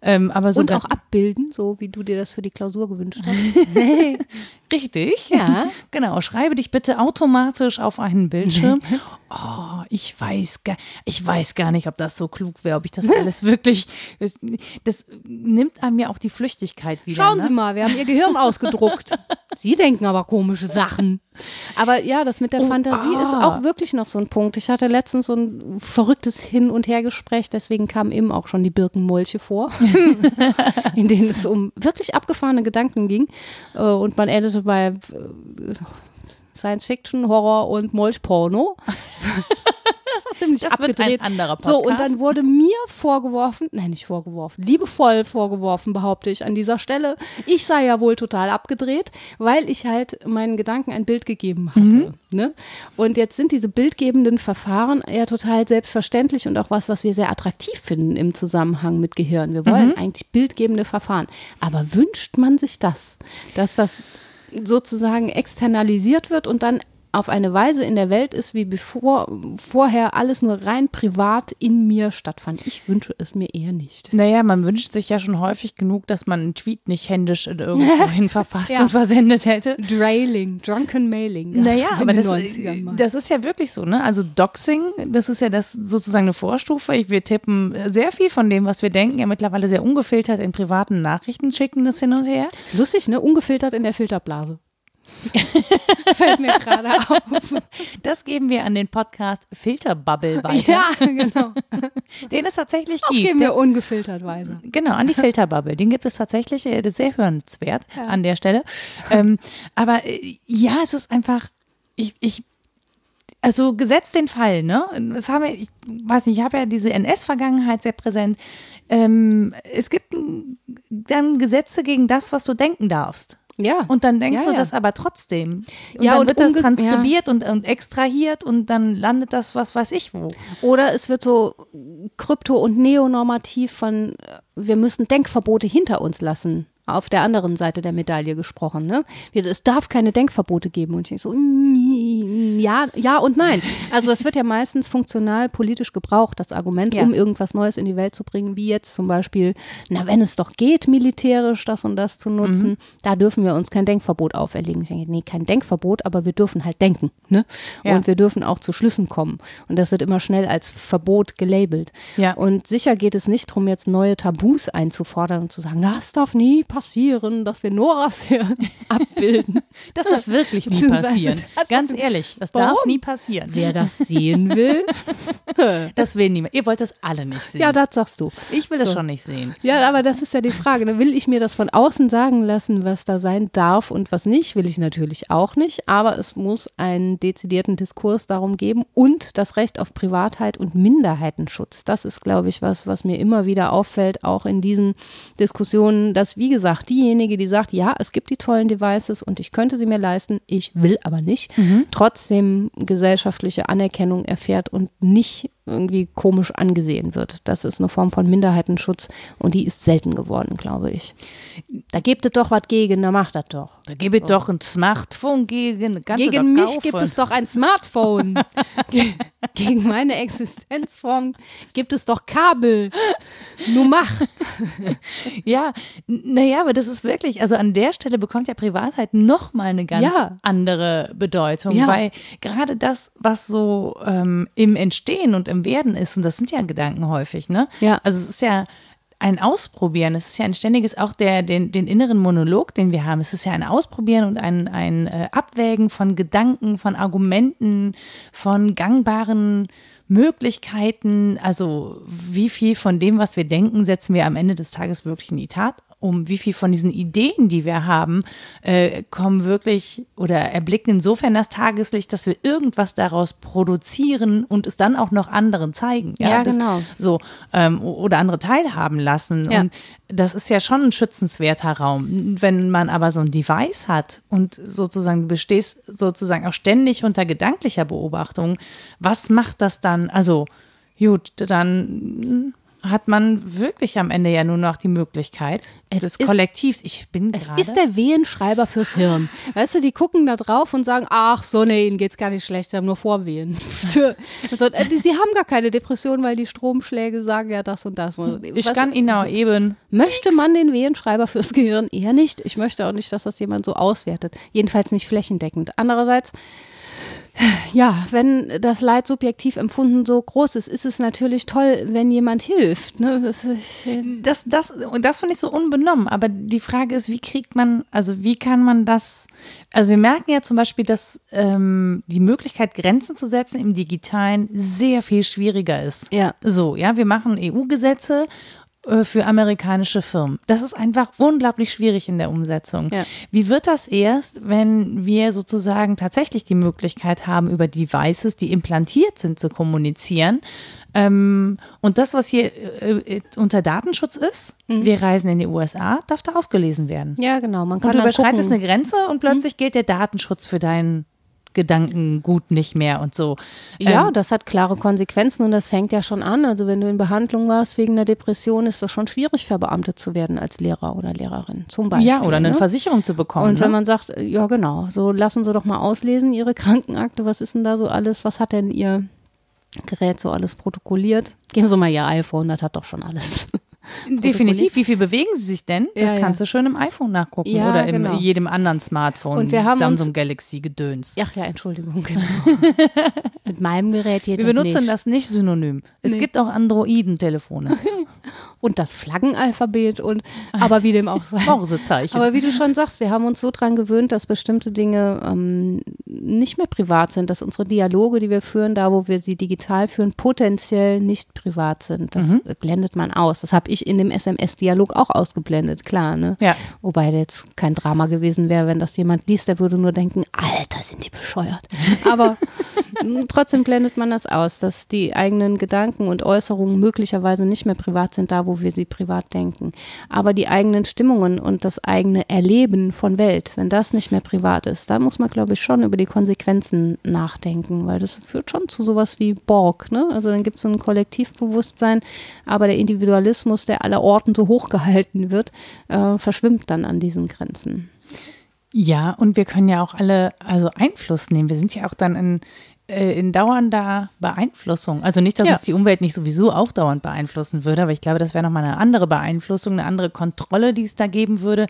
S1: Ähm, aber
S2: Und
S1: sogar
S2: auch abbilden, so wie du dir das für die Klausur gewünscht hast.
S1: richtig.
S2: Ja.
S1: Genau, schreibe dich bitte automatisch auf einen Bildschirm. Oh, ich weiß gar, ich weiß gar nicht, ob das so klug wäre, ob ich das alles wirklich, das, nimmt einem ja auch die Flüchtigkeit wieder.
S2: Schauen
S1: ne?
S2: Sie mal, wir haben Ihr Gehirn ausgedruckt. Sie denken aber komische Sachen. Aber ja, das mit der
S1: Oh,
S2: Fantasie ist
S1: ah.
S2: auch wirklich noch so ein Punkt. Ich hatte letztens so ein verrücktes Hin- und Hergespräch, deswegen kamen eben auch schon die Birkenmolche vor, in denen es um wirklich abgefahrene Gedanken ging. Äh, Und man endete bei äh, Science Fiction, Horror und Molchporno. Das war ziemlich
S1: Das
S2: abgedreht.
S1: ein anderer
S2: So, und
S1: Podcast.
S2: dann wurde mir vorgeworfen, nein, nicht vorgeworfen, liebevoll vorgeworfen, behaupte ich an dieser Stelle, ich sei ja wohl total abgedreht, weil ich halt meinen Gedanken ein Bild gegeben hatte.
S1: Mhm.
S2: Ne? Und jetzt sind diese bildgebenden Verfahren ja total selbstverständlich und auch was, was wir sehr attraktiv finden im Zusammenhang mit Gehirn. Wir
S1: Mhm.
S2: wollen eigentlich bildgebende Verfahren. Aber wünscht man sich das, dass das sozusagen externalisiert wird und dann auf eine Weise in der Welt ist, wie bevor vorher alles nur rein privat in mir stattfand. Ich wünsche es mir eher nicht.
S1: Naja, man wünscht sich ja schon häufig genug, dass man einen Tweet nicht händisch in irgendwo hin verfasst
S2: Ja.
S1: und versendet hätte.
S2: Drailing, Drunken Mailing.
S1: Naja, aber das,
S2: 90ern mal.
S1: das ist ja wirklich so, ne? Also Doxing, das ist ja das sozusagen eine Vorstufe. Ich- Wir tippen sehr viel von dem, was wir denken, ja mittlerweile sehr ungefiltert in privaten Nachrichten, schicken das hin und her.
S2: Lustig, ne? Ungefiltert in der Filterblase. Fällt mir gerade auf.
S1: Das geben wir an den Podcast Filterbubble weiter,
S2: Ja, genau.
S1: den es tatsächlich
S2: Das
S1: gibt.
S2: geben wir ungefiltert weiter.
S1: Genau, an die Filterbubble. Den gibt es tatsächlich, äh, das ist sehr hörenswert an der Stelle. Ähm, aber äh, ja, es ist einfach, ich, ich, also gesetzt den Fall, ne? Das haben wir, ich weiß nicht, ich habe ja diese NS-Vergangenheit sehr präsent. Ähm, es gibt dann Gesetze gegen das, was du denken darfst.
S2: Ja.
S1: Und dann denkst
S2: Ja,
S1: du
S2: ja.
S1: das aber trotzdem. Und
S2: Ja,
S1: dann
S2: und
S1: wird das transkribiert und, und extrahiert und dann landet das, was weiß ich wo.
S2: Oder es wird so krypto- und neonormativ von, äh, wir müssen Denkverbote hinter uns lassen. Auf der anderen Seite der Medaille gesprochen. Ne? Es darf keine Denkverbote geben. Und ich so, ja, ja und nein. Also das wird ja meistens funktional politisch gebraucht, das Argument,
S1: Ja.
S2: um irgendwas Neues in die Welt zu bringen, wie jetzt zum Beispiel, na, wenn es doch geht, militärisch das und das zu nutzen,
S1: Mhm.
S2: da dürfen wir uns kein Denkverbot auferlegen. Ich denke, nee, kein Denkverbot, aber wir dürfen halt denken. Ne?
S1: Ja.
S2: Und wir dürfen auch zu Schlüssen kommen. Und das wird immer schnell als Verbot gelabelt.
S1: Ja.
S2: Und sicher geht es nicht darum, jetzt neue Tabus einzufordern und zu sagen, das darf nie passieren, dass wir Noras hier abbilden.
S1: Das darf wirklich nie passieren.
S2: das-
S1: Ganz ehrlich, das
S2: Warum?
S1: darf nie passieren.
S2: Wer das sehen will,
S1: Das will niemand. Ihr wollt das alle nicht sehen.
S2: ja, das sagst du.
S1: ich will das
S2: so.
S1: schon nicht sehen.
S2: Ja, aber das ist ja die Frage. Ne? Will ich mir das von außen sagen lassen, was da sein darf und was nicht? Will ich natürlich auch nicht. Aber es muss einen dezidierten Diskurs darum geben und das Recht auf Privatheit und Minderheitenschutz. Das ist, glaube ich, was, was mir immer wieder auffällt, auch in diesen Diskussionen, dass, wie gesagt, diejenige, die sagt, ja, es gibt die tollen Devices und ich könnte sie mir leisten, ich will aber nicht, trotzdem gesellschaftliche Anerkennung erfährt und nicht irgendwie komisch angesehen wird. Das ist eine Form von Minderheitenschutz und die ist selten geworden, glaube ich. Da gebt es doch was gegen, da macht das doch.
S1: Da gebe ich doch ein Smartphone gegen.
S2: Gegen mich gibt es doch ein Smartphone. Ge- gegen meine Existenzform gibt es doch Kabel. Nur mach.
S1: Ja, naja, aber das ist wirklich, also an der Stelle bekommt ja Privatheit nochmal eine ganz
S2: Ja.
S1: andere Bedeutung,
S2: Ja.
S1: weil gerade das, was so ähm, im Entstehen und im Werden ist, und das sind ja Gedanken häufig, ne?
S2: Ja.
S1: Also es ist ja ein Ausprobieren, es ist ja ein ständiges, auch der, den, den inneren Monolog, den wir haben, es ist ja ein Ausprobieren und ein, ein äh, Abwägen von Gedanken, von Argumenten, von gangbaren Möglichkeiten, also wie viel von dem, was wir denken, setzen wir am Ende des Tages wirklich in die Tat um, wie viel von diesen Ideen, die wir haben, äh, kommen wirklich oder erblicken insofern das Tageslicht, dass wir irgendwas daraus produzieren und es dann auch noch anderen zeigen.
S2: Ja,
S1: das,
S2: genau.
S1: So, ähm, oder andere teilhaben lassen.
S2: Ja.
S1: Und das ist ja schon ein schützenswerter Raum. Wenn man aber so ein Device hat und sozusagen du bestehst sozusagen auch ständig unter gedanklicher Beobachtung, was macht das dann? Also, gut, dann hat man wirklich am Ende ja nur noch die Möglichkeit
S2: Es
S1: des
S2: ist-
S1: Kollektivs. Ich bin
S2: Es
S1: gerade.
S2: ist der Wehenschreiber fürs Hirn. Weißt du, die gucken da drauf und sagen, ach so, nee, ihnen geht's gar nicht schlecht, sie haben nur Vorwehen. Und so, die- sie haben gar keine Depression, weil die Stromschläge sagen ja das und das.
S1: ich
S2: Was-
S1: kann Ihnen auch eben.
S2: Möchte man den Wehenschreiber fürs Gehirn eher nicht? Ich möchte auch nicht, dass das jemand so auswertet. Jedenfalls nicht flächendeckend. Andererseits, ja, wenn das Leid subjektiv empfunden so groß ist, ist es natürlich toll, wenn jemand hilft. Ne? Das ist, äh,
S1: Das, das, und das finde ich so unbenommen. Aber die Frage ist, wie kriegt man, also wie kann man das, also wir merken ja zum Beispiel, dass ähm, die Möglichkeit, Grenzen zu setzen im Digitalen sehr viel schwieriger ist.
S2: Ja.
S1: So, ja, wir machen EU-Gesetze für amerikanische Firmen. Das ist einfach unglaublich schwierig in der Umsetzung.
S2: Ja.
S1: Wie wird das erst, wenn wir sozusagen tatsächlich die Möglichkeit haben, über Devices, die implantiert sind, zu kommunizieren? Ähm, und das, was hier äh, äh, unter Datenschutz ist, wir reisen in die USA, darf da ausgelesen werden.
S2: ja, genau. Man kann
S1: Und du überschreitest
S2: gucken.
S1: eine Grenze und plötzlich gilt der Datenschutz für deinen Gedankengut nicht mehr und so.
S2: Ja,
S1: Ähm,
S2: das hat klare Konsequenzen und das fängt ja schon an. Also wenn du in Behandlung warst wegen einer Depression, ist das schon schwierig, verbeamtet zu werden als Lehrer oder Lehrerin zum Beispiel.
S1: ja, oder eine
S2: ne?
S1: Versicherung zu bekommen.
S2: Und wenn
S1: ne?
S2: man sagt, äh, ja genau, so lassen Sie doch mal auslesen, Ihre Krankenakte, was ist denn da so alles, was hat denn Ihr Gerät so alles protokolliert? Geben Sie mal Ihr iPhone, das hat doch schon alles.
S1: Definitiv. Wie viel bewegen sie sich denn? Das
S2: Ja, ja.
S1: kannst du schön im iPhone nachgucken
S2: Ja,
S1: oder in
S2: genau.
S1: jedem anderen Smartphone.
S2: Und wir haben
S1: Samsung
S2: uns-
S1: Galaxy Gedöns.
S2: Ach ja, Entschuldigung, genau. Mit meinem Gerät geht
S1: Wir
S2: das
S1: benutzen
S2: nicht.
S1: das nicht synonym. Es
S2: Nee.
S1: gibt auch Androiden-Telefone.
S2: Und das Flaggenalphabet und, aber wie dem auch sei.
S1: Morsezeichen.
S2: Aber wie du schon sagst, wir haben uns so dran gewöhnt, dass bestimmte Dinge ähm, nicht mehr privat sind, dass unsere Dialoge, die wir führen, da wo wir sie digital führen, potenziell nicht privat sind. Das blendet man aus. Das habe ich in dem SMS-Dialog auch ausgeblendet, klar. Ne?
S1: Ja.
S2: Wobei jetzt kein Drama gewesen wäre, wenn das jemand liest, der würde nur denken, Alter, sind die bescheuert. Aber m, trotzdem blendet man das aus, dass die eigenen Gedanken und Äußerungen möglicherweise nicht mehr privat sind, da wo wir sie privat denken. Aber die eigenen Stimmungen und das eigene Erleben von Welt, wenn das nicht mehr privat ist, da muss man, glaube ich, schon über die Konsequenzen nachdenken, weil das führt schon zu sowas wie Borg. Ne? Also dann gibt es ein Kollektivbewusstsein, aber der Individualismus, der aller Orten so hochgehalten wird, äh, verschwimmt dann an diesen Grenzen.
S1: Ja, und wir können ja auch alle also Einfluss nehmen. Wir sind ja auch dann in, in dauernder Beeinflussung. Also nicht, dass
S2: Ja.
S1: es die Umwelt nicht sowieso auch dauernd beeinflussen würde, aber ich glaube, das wäre nochmal eine andere Beeinflussung, eine andere Kontrolle, die es da geben würde.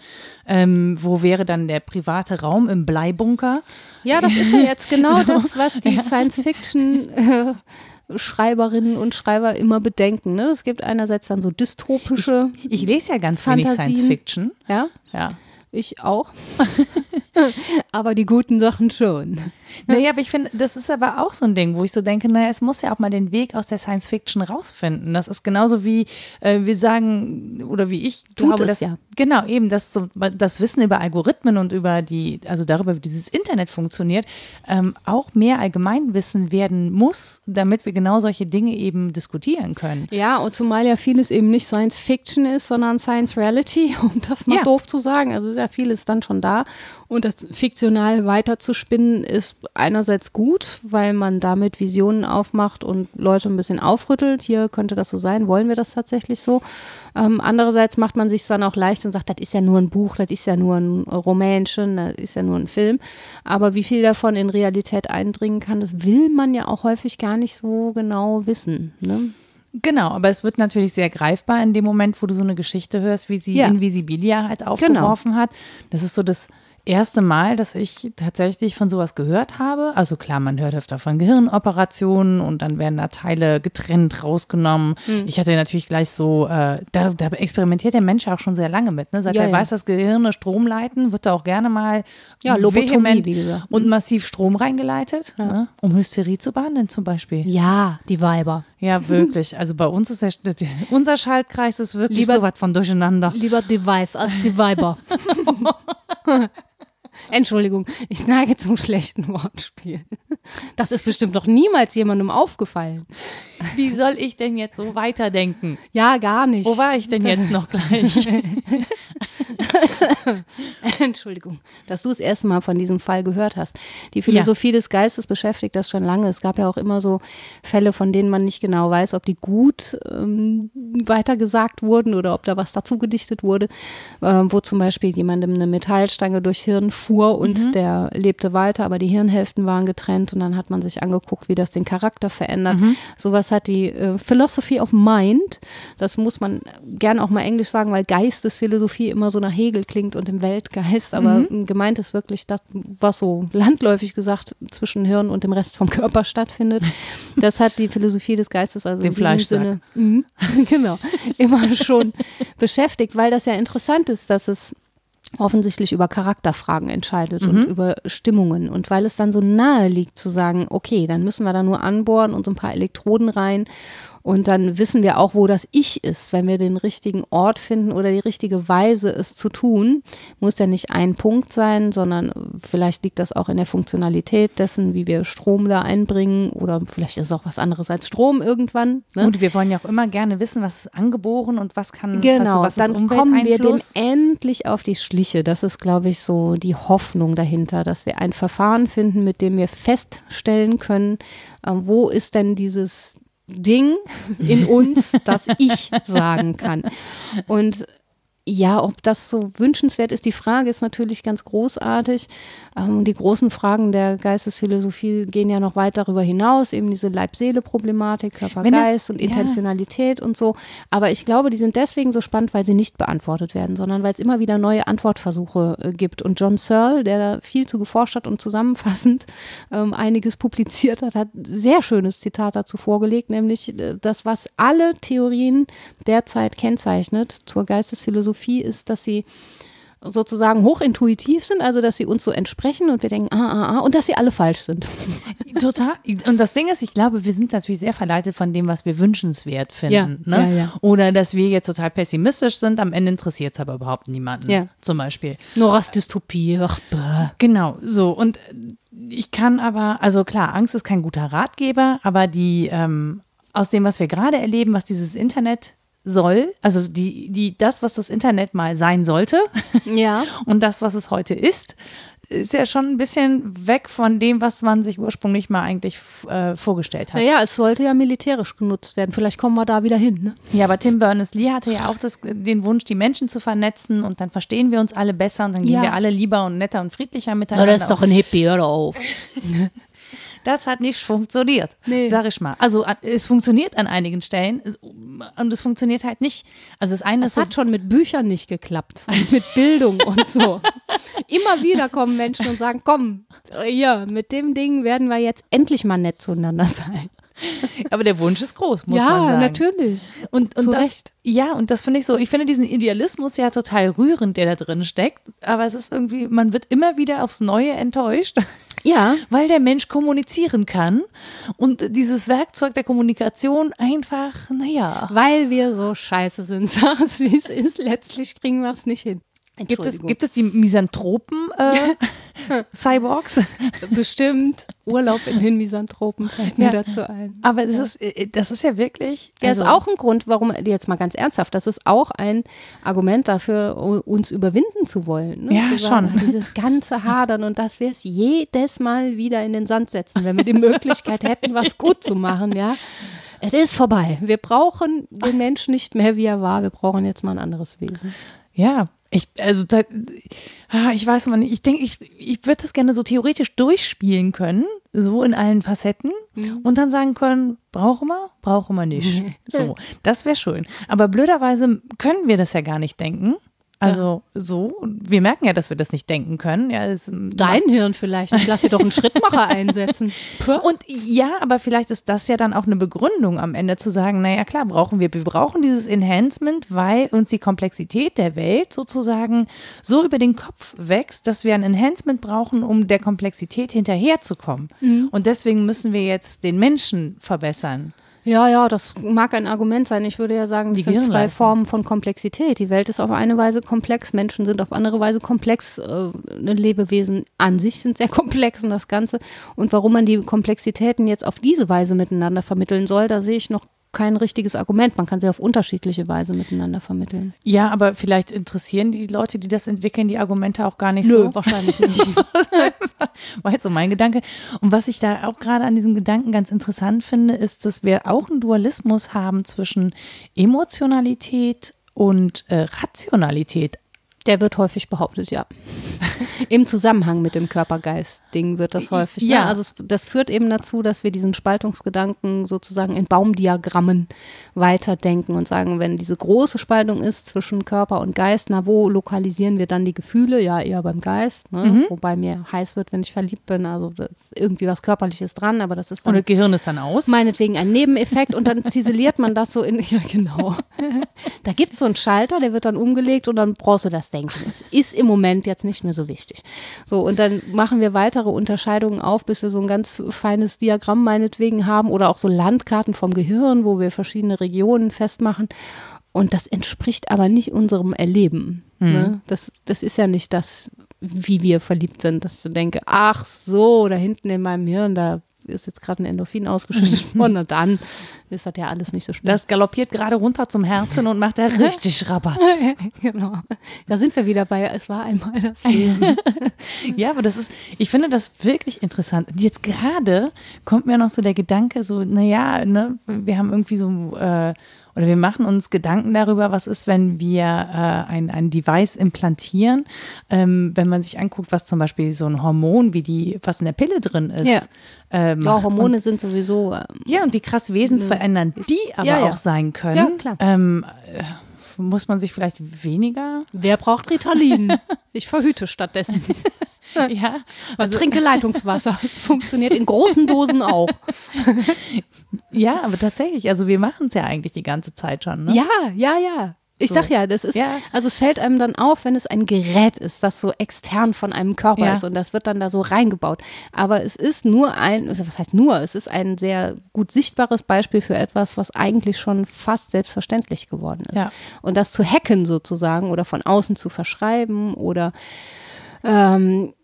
S1: Ähm, wo wäre dann der private Raum im Bleibunker?
S2: Ja, das ist ja jetzt genau
S1: So.
S2: das, was die Science-Fiction-Schreiberinnen und Schreiber immer bedenken. Ne? Es gibt einerseits dann so dystopische,
S1: Ich lese ja ganz wenig
S2: Fantasien.
S1: Science Fiction.
S2: ja,
S1: Ja.
S2: ich auch. Aber die guten Sachen schon.
S1: Naja, aber ich finde, das ist aber auch so ein Ding, wo ich so denke, naja, es muss ja auch mal den Weg aus der Science Fiction rausfinden. Das ist genauso wie äh, wir sagen, oder wie ich
S2: Tut
S1: glaube, dass,
S2: ja.
S1: genau, eben, dass so, das Wissen über Algorithmen und über die, also darüber, wie dieses Internet funktioniert, ähm, auch mehr Allgemeinwissen werden muss, damit wir genau solche Dinge eben diskutieren können.
S2: Ja, und zumal ja vieles eben nicht Science Fiction ist, sondern Science Reality, um das mal
S1: Ja.
S2: doof zu sagen. Also ist ja vieles dann schon da. Und das fiktional weiterzuspinnen ist einerseits gut, weil man damit Visionen aufmacht und Leute ein bisschen aufrüttelt. Hier könnte das so sein, wollen wir das tatsächlich so? Ähm, andererseits macht man sich dann auch leicht und sagt, das ist ja nur ein Buch, das ist ja nur ein Rumänchen, das ist ja nur ein Film. Aber wie viel davon in Realität eindringen kann, das will man ja auch häufig gar nicht so genau wissen. Ne?
S1: Genau, aber es wird natürlich sehr greifbar in dem Moment, wo du so eine Geschichte hörst, wie sie
S2: Ja. Genau.
S1: Invisibilia halt aufgeworfen hat. Das ist so das erste Mal, dass ich tatsächlich von sowas gehört habe. Also klar, man hört öfter von Gehirnoperationen und dann werden da Teile getrennt, rausgenommen.
S2: Hm.
S1: Ich hatte natürlich gleich so, äh, da, da experimentiert der Mensch ja auch schon sehr lange mit. Ne? Seit
S2: Ja,
S1: er
S2: ja.
S1: weiß, dass Gehirne Strom leiten, wird da auch gerne mal
S2: Ja,
S1: vehement und massiv Strom reingeleitet, ne? um Hysterie zu behandeln zum Beispiel.
S2: Ja, die Weiber.
S1: Ja, wirklich. Also bei uns ist der, unser Schaltkreis ist wirklich
S2: Lieber-
S1: so was von durcheinander.
S2: Lieber Device als die Weiber. Entschuldigung, ich neige zum schlechten Wortspiel. Das ist bestimmt noch niemals jemandem aufgefallen.
S1: Wie soll ich denn jetzt so weiterdenken?
S2: Ja, gar nicht.
S1: Wo war ich denn jetzt noch gleich?
S2: Entschuldigung, dass du das erste Mal von diesem Fall gehört hast. Die Philosophie des Geistes beschäftigt das schon lange. Es gab ja auch immer so Fälle, von denen man nicht genau weiß, ob die gut ähm, weitergesagt wurden oder ob da was dazu gedichtet wurde, äh, wo zum Beispiel jemandem eine Metallstange durchs Hirn fuhr und der lebte weiter, aber die Hirnhälften waren getrennt und dann hat man sich angeguckt, wie das den Charakter verändert. Sowas hat die äh, Philosophy of Mind. Das muss man gern auch mal Englisch sagen, weil Geistesphilosophie immer so nach Hegel klingt und im Weltgeist, aber gemeint ist wirklich das, was so landläufig gesagt zwischen Hirn und dem Rest vom Körper stattfindet. Das hat die Philosophie des Geistes also
S1: Dem
S2: in diesem. Sinne mhm, genau immer schon beschäftigt, weil das ja interessant ist, dass es offensichtlich über Charakterfragen entscheidet und über Stimmungen. Und weil es dann so nahe liegt zu sagen, okay, dann müssen wir da nur anbohren und so ein paar Elektroden rein. Und dann wissen wir auch, wo das Ich ist. Wenn wir den richtigen Ort finden oder die richtige Weise, es zu tun, muss ja nicht ein Punkt sein, sondern vielleicht liegt das auch in der Funktionalität dessen, wie wir Strom da einbringen. Oder vielleicht ist es auch was anderes als Strom irgendwann. Ne?
S1: Und wir wollen ja auch immer gerne wissen, was ist angeboren und was kann,
S2: Genau,
S1: also was ist
S2: dann kommen wir dem endlich auf die Schliche. Das ist, glaube ich, so die Hoffnung dahinter, dass wir ein Verfahren finden, mit dem wir feststellen können, äh, wo ist denn dieses Ding in uns, das ich sagen kann. Und ja, ob das so wünschenswert ist, die Frage ist natürlich ganz großartig. Ähm, die großen Fragen der Geistesphilosophie gehen ja noch weit darüber hinaus, eben diese Leib-Seele-Problematik, Körper-Geist und
S1: ja.
S2: Intentionalität und so. Aber ich glaube, die sind deswegen so spannend, weil sie nicht beantwortet werden, sondern weil es immer wieder neue Antwortversuche äh, gibt. Und John Searle, der da viel zu geforscht hat und zusammenfassend ähm, einiges publiziert hat, hat ein sehr schönes Zitat dazu vorgelegt, nämlich äh, das, was alle Theorien derzeit kennzeichnet zur Geistesphilosophie, ist, dass sie sozusagen hochintuitiv sind, also dass sie uns so entsprechen und wir denken, ah, ah, ah, und dass sie alle falsch sind.
S1: Total. Und das Ding ist, ich glaube, wir sind natürlich sehr verleitet von dem, was wir wünschenswert finden.
S2: Ja,
S1: ne?
S2: ja, ja.
S1: Oder dass wir jetzt total pessimistisch sind, am Ende interessiert es aber überhaupt niemanden.
S2: Ja.
S1: Zum Beispiel.
S2: Noras Dystopie, ach, bäh.
S1: Genau, so. Und ich kann aber, also klar, Angst ist kein guter Ratgeber, aber die, ähm, aus dem, was wir gerade erleben, was dieses Internet soll, also die, die, das, was das Internet mal sein sollte
S2: Ja.
S1: und das, was es heute ist, ist ja schon ein bisschen weg von dem, was man sich ursprünglich mal eigentlich äh, vorgestellt hat.
S2: Naja, es sollte ja militärisch genutzt werden. Vielleicht kommen wir da wieder hin. Ne?
S1: Ja, aber Tim Berners-Lee hatte ja auch das, den Wunsch, die Menschen zu vernetzen und dann verstehen wir uns alle besser und dann gehen
S2: Ja.
S1: wir alle lieber und netter und friedlicher
S2: Na,
S1: miteinander.
S2: das ist doch ein Hippie, hör doch auf.
S1: Das hat nicht funktioniert,
S2: Nee.
S1: sag ich mal. Also an- es funktioniert an einigen Stellen es- und es funktioniert halt nicht. Also das eine
S2: Es
S1: ist so,
S2: hat schon mit Büchern nicht geklappt mit Bildung und so. Immer wieder kommen Menschen und sagen, komm, hier, mit dem Ding werden wir jetzt endlich mal nett zueinander sein.
S1: Aber der Wunsch ist groß, muss
S2: ja,
S1: man sagen.
S2: natürlich.
S1: Und, und
S2: Zu
S1: das,
S2: Recht.
S1: Ja, und das finde ich so, ich finde diesen Idealismus ja total rührend, der da drin steckt. Aber es ist irgendwie, man wird immer wieder aufs Neue enttäuscht,
S2: Ja,
S1: weil der Mensch kommunizieren kann und dieses Werkzeug der Kommunikation einfach, naja.
S2: weil wir so scheiße sind, wie es ist. Letztlich kriegen wir es nicht hin.
S1: Gibt es, gibt es die Misanthropen äh, Cyborgs?
S2: Bestimmt. Urlaub in den Misanthropen fällt mir
S1: Ja.
S2: dazu ein.
S1: Aber das ist, äh, das ist ja wirklich.
S2: Der
S1: also-
S2: ist auch ein Grund, warum, jetzt mal ganz ernsthaft, das ist auch ein Argument dafür, uns überwinden zu wollen. Ne?
S1: Ja,
S2: sagen,
S1: schon.
S2: Dieses ganze Hadern und dass wir es jedes Mal wieder in den Sand setzen, wenn wir die Möglichkeit hätten, was gut zu machen, ja. Es ist vorbei. Wir brauchen den Menschen nicht mehr, wie er war. Wir brauchen jetzt mal ein anderes Wesen.
S1: Ja, ich, also da, ah, ich weiß mal nicht, ich denke, ich, ich würde das gerne so theoretisch durchspielen können, so in allen Facetten und dann sagen können, brauchen wir, brauchen wir nicht. So, das wäre schön. Aber blöderweise können wir das ja gar nicht denken. Also so, wir merken ja, dass wir das nicht denken können. Ja, es,
S2: Dein Hirn vielleicht. Ich lass dir doch einen Schrittmacher einsetzen. Puh.
S1: Und ja, aber vielleicht ist das ja dann auch eine Begründung am Ende zu sagen, naja klar, brauchen wir, wir brauchen dieses Enhancement, weil uns die Komplexität der Welt sozusagen so über den Kopf wächst, dass wir ein Enhancement brauchen, um der Komplexität hinterherzukommen. Und deswegen müssen wir jetzt den Menschen verbessern.
S2: Ja, ja, das mag ein Argument sein. Ich würde ja sagen, es sind zwei. Formen von Komplexität. Die Welt ist auf eine Weise komplex, Menschen sind auf andere Weise komplex, äh, Lebewesen an sich sind sehr komplex und das Ganze. Und warum man die Komplexitäten jetzt auf diese Weise miteinander vermitteln soll, da sehe ich noch kein richtiges Argument. Man kann sie auf unterschiedliche Weise miteinander vermitteln.
S1: Ja, aber vielleicht interessieren die Leute, die das entwickeln, die Argumente auch gar nicht so.
S2: wahrscheinlich nicht.
S1: war jetzt so mein Gedanke. Und was ich da auch gerade an diesem Gedanken ganz interessant finde, ist, dass wir auch einen Dualismus haben zwischen Emotionalität und äh, Rationalität.
S2: Der wird häufig behauptet, ja. Im Zusammenhang mit dem Körper-Geist-Ding wird das häufig.
S1: Ja.
S2: Ne? Also es, das führt eben dazu, dass wir diesen Spaltungsgedanken sozusagen in Baumdiagrammen weiterdenken und sagen, wenn diese große Spaltung ist zwischen Körper und Geist, na wo lokalisieren wir dann die Gefühle? Ja, eher beim Geist, ne?
S1: Mhm.
S2: wobei mir heiß wird, wenn ich verliebt bin. Also da ist irgendwie was Körperliches dran, aber das ist dann
S1: Und das Gehirn ist dann aus.
S2: meinetwegen ein Nebeneffekt und dann ziseliert man das so in, ja genau. Da gibt es so einen Schalter, der wird dann umgelegt und dann brauchst du das Denken. Das ist im Moment jetzt nicht mehr so wichtig. So, und dann machen wir weitere Unterscheidungen auf, bis wir so ein ganz feines Diagramm meinetwegen haben oder auch so Landkarten vom Gehirn, wo wir verschiedene Regionen festmachen. Und das entspricht aber nicht unserem Erleben. Ne? Das, das ist ja nicht das, wie wir verliebt sind, dass ich denke, ach so, da hinten in meinem Hirn, da ist jetzt gerade ein Endorphin ausgeschüttet worden und dann ist das ja alles nicht so schlimm.
S1: Das galoppiert gerade runter zum Herzen und macht da richtig Rabatz.
S2: genau. Da sind wir wieder bei, es war einmal das Leben.
S1: Ja, aber das ist, ich finde das wirklich interessant. Und Jetzt gerade kommt mir noch so der Gedanke, so, naja, ne, wir haben irgendwie so, äh, oder wir machen uns Gedanken darüber, was ist, wenn wir äh, ein, ein Device implantieren, ähm, wenn man sich anguckt, was zum Beispiel so ein Hormon, wie die, was in der Pille drin ist.
S2: Ja.
S1: äh,
S2: Ja. Hormone sind sowieso,
S1: Und, ja, und wie krass wesensverändernd die aber
S2: Ja, ja.
S1: auch sein können.
S2: Ja.
S1: Ähm, äh, muss man sich vielleicht weniger,
S2: wer braucht Ritalin? Ich verhüte stattdessen.
S1: ja,
S2: Also, trinke Leitungswasser. Funktioniert in großen Dosen auch.
S1: ja, aber tatsächlich, also wir machen es ja eigentlich die ganze Zeit schon, ne?
S2: Ja, ja, ja. Ich
S1: So.
S2: sag ja, das ist,
S1: Ja.
S2: also es fällt einem dann auf, wenn es ein Gerät ist, das so extern von einem Körper
S1: Ja.
S2: ist und das wird dann da so reingebaut. Aber es ist nur ein, also was heißt nur, es ist ein sehr gut sichtbares Beispiel für etwas, was eigentlich schon fast selbstverständlich geworden ist.
S1: Ja.
S2: Und das zu hacken sozusagen oder von außen zu verschreiben oder ähm,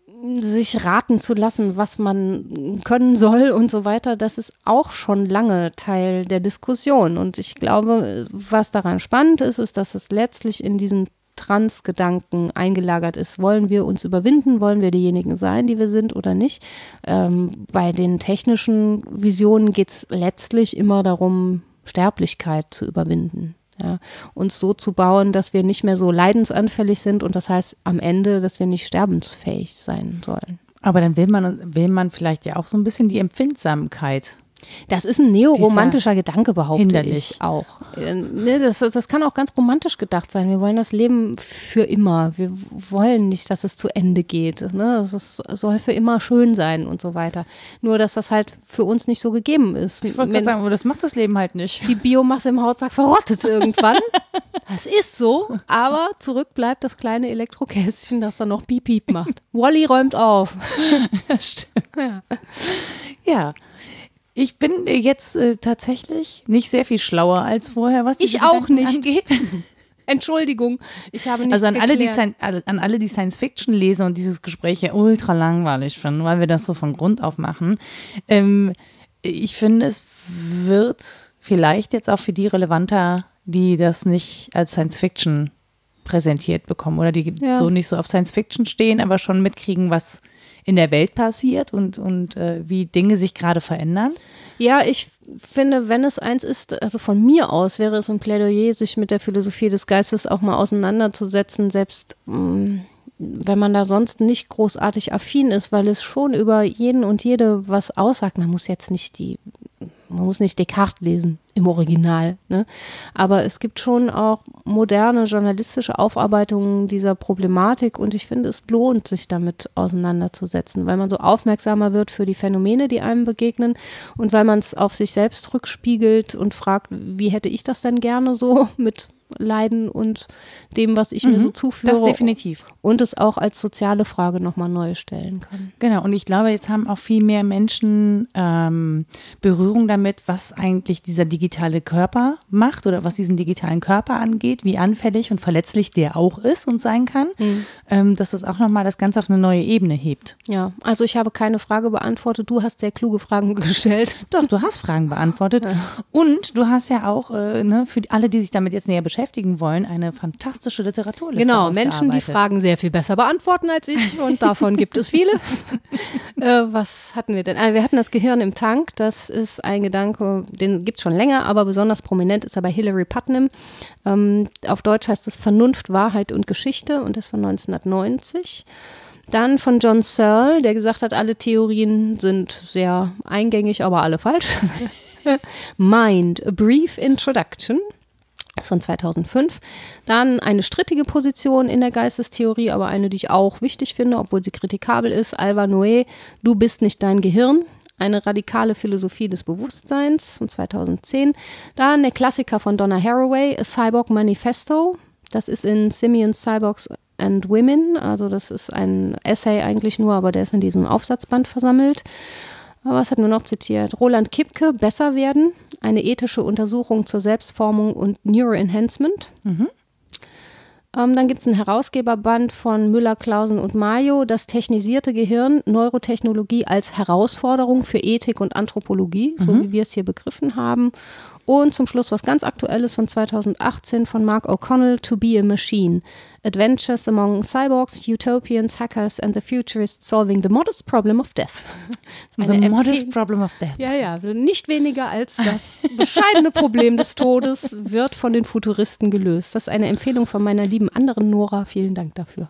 S2: sich raten zu lassen, was man können soll und so weiter, das ist auch schon lange Teil der Diskussion. Und ich glaube, was daran spannend ist, ist, dass es letztlich in diesen Trans-Gedanken eingelagert ist. Wollen wir uns überwinden? Wollen wir diejenigen sein, die wir sind oder nicht? Ähm, bei den technischen Visionen geht es letztlich immer darum, Sterblichkeit zu überwinden. Ja, uns so zu bauen, dass wir nicht mehr so leidensanfällig sind und das heißt am Ende, dass wir nicht sterbensfähig sein sollen.
S1: Aber dann will man, will man vielleicht ja auch so ein bisschen die Empfindsamkeit
S2: das ist ein neoromantischer Gedanke, behaupte
S1: hinderlich.
S2: ich auch. Äh, ne, das, das kann auch ganz romantisch gedacht sein. Wir wollen das Leben für immer. Wir wollen nicht, dass es zu Ende geht. Ne? Es soll für immer schön sein und so weiter. Nur, dass das halt für uns nicht so gegeben ist.
S1: Ich wollte gerade sagen, aber das macht das Leben halt nicht.
S2: Die Biomasse im Hautsack verrottet irgendwann. das ist so. Aber zurück bleibt das kleine Elektrokästchen, das dann noch Piep Piep macht. Wally räumt auf.
S1: Das stimmt. Ja. ja. Ich bin jetzt äh, tatsächlich nicht sehr viel schlauer als vorher, was die
S2: Ich auch nicht.
S1: angeht.
S2: Entschuldigung, ich habe nicht
S1: Also an alle, die
S2: geklärt.
S1: An alle, die Science Fiction lesen und dieses Gespräch ja ultra langweilig finden, weil wir das so von Grund auf machen. Ähm, ich finde, es wird vielleicht jetzt auch für die relevanter, die das nicht als Science Fiction präsentiert bekommen oder die
S2: Ja.
S1: so nicht so auf Science Fiction stehen, aber schon mitkriegen, was in der Welt passiert und, und äh, wie Dinge sich gerade verändern.
S2: Ja, ich finde, wenn es eins ist, also von mir aus wäre es ein Plädoyer, sich mit der Philosophie des Geistes auch mal auseinanderzusetzen, selbst mh, wenn man da sonst nicht großartig affin ist, weil es schon über jeden und jede was aussagt. Man muss jetzt nicht die, man muss nicht Descartes lesen im Original, ne? aber es gibt schon auch moderne journalistische Aufarbeitungen dieser Problematik und ich finde, es lohnt, sich damit auseinanderzusetzen, weil man so aufmerksamer wird für die Phänomene, die einem begegnen und weil man es auf sich selbst rückspiegelt und fragt, wie hätte ich das denn gerne so mit Leiden und dem, was ich mir so zuführe
S1: Das definitiv.
S2: und es auch als soziale Frage nochmal neu stellen kann.
S1: Genau, und ich glaube, jetzt haben auch viel mehr Menschen ähm, Berührung damit, was eigentlich dieser digitale Körper macht oder was diesen digitalen Körper angeht, wie anfällig und verletzlich der auch ist und sein kann, ähm, dass das auch nochmal das Ganze auf eine neue Ebene hebt.
S2: Ja, also ich habe keine Frage beantwortet. Du hast sehr kluge Fragen gestellt.
S1: Doch, du hast Fragen beantwortet und du hast ja auch äh, ne, für alle, die sich damit jetzt näher beschäftigen wollen, eine fantastische Literaturliste
S2: Genau, Menschen, die. Fragen sehr viel besser beantworten als ich und davon gibt es viele. äh, was hatten wir denn? Ah, wir hatten das Gehirn im Tank. Das ist ein Gedanke, den gibt es schon länger, aber besonders prominent ist er bei Hilary Putnam. Ähm, auf Deutsch heißt es Vernunft, Wahrheit und Geschichte und ist von 1990. Dann von John Searle, der gesagt hat, alle Theorien sind sehr eingängig, aber alle falsch. Mind, a Brief Introduction. Von 2005. Dann eine strittige Position in der Geistestheorie, aber eine, die ich auch wichtig finde, obwohl sie kritikabel ist. Alva Noé, Du bist nicht dein Gehirn. Eine radikale Philosophie des Bewusstseins von 2010. Dann der Klassiker von Donna Haraway, A Cyborg Manifesto. Das ist in Simians Cyborgs and Women. Also das ist ein Essay eigentlich nur, aber der ist in diesem Aufsatzband versammelt. Was hat nur noch zitiert? Roland Kipke, Besser werden, eine ethische Untersuchung zur Selbstformung und Neuroenhancement. Ähm, dann gibt es einen Herausgeberband von Müller, Clausen und Mayo, das technisierte Gehirn, Neurotechnologie als Herausforderung für Ethik und Anthropologie, so wie wir es hier begriffen haben. Und zum Schluss was ganz Aktuelles von 2018 von Mark O'Connell, To Be a Machine. Adventures among Cyborgs, Utopians, Hackers and the Futurists solving the modest problem of death. Das ist
S1: The
S2: eine
S1: modest
S2: Empfehl-
S1: problem of death.
S2: ja, ja, nicht weniger als das bescheidene Problem des Todes wird von den Futuristen gelöst. Das ist eine Empfehlung von meiner lieben anderen Nora. Vielen Dank dafür.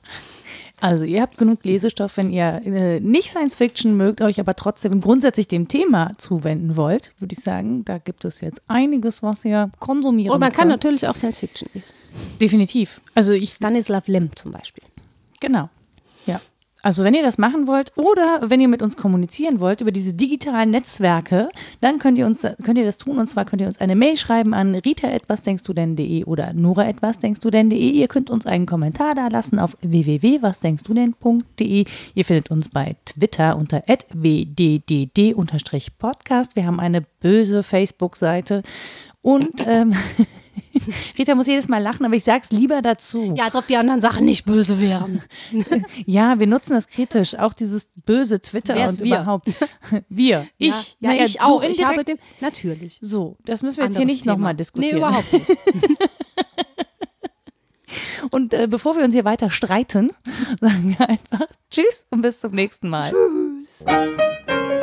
S1: Also ihr habt genug Lesestoff, wenn ihr äh, nicht Science Fiction mögt, euch aber trotzdem grundsätzlich dem Thema zuwenden wollt, würde ich sagen, da gibt es jetzt einiges, was ihr konsumieren
S2: Und man kann
S1: könnt.
S2: natürlich auch Science Fiction lesen.
S1: Definitiv. Also ich,
S2: Stanislav Lem zum Beispiel.
S1: genau. Also wenn ihr das machen wollt oder wenn ihr mit uns kommunizieren wollt über diese digitalen Netzwerke, dann könnt ihr uns könnt ihr das tun und zwar könnt ihr uns eine Mail schreiben an rita@wasdenkstudenn.de oder nora@wasdenkstudenn.de. Ihr könnt uns einen Kommentar da lassen auf www.wasdenkstudenn.de. Ihr findet uns bei Twitter unter @wddd_podcast. Wir haben eine böse Facebook-Seite und ähm, Rita muss jedes Mal lachen, aber ich sag's lieber dazu.
S2: Ja, als ob die anderen Sachen nicht böse wären.
S1: Ja, wir nutzen das kritisch, auch dieses böse Twitter
S2: Wer ist
S1: und
S2: wir?
S1: überhaupt. Wir, ich,
S2: ja, ja
S1: naja,
S2: ich
S1: du
S2: auch. Ich habe dem, natürlich.
S1: So, das müssen wir jetzt
S2: Anderes
S1: hier nicht nochmal diskutieren.
S2: Nee, überhaupt nicht.
S1: Und äh, bevor wir uns hier weiter streiten, sagen wir einfach Tschüss und bis zum nächsten Mal. Tschüss.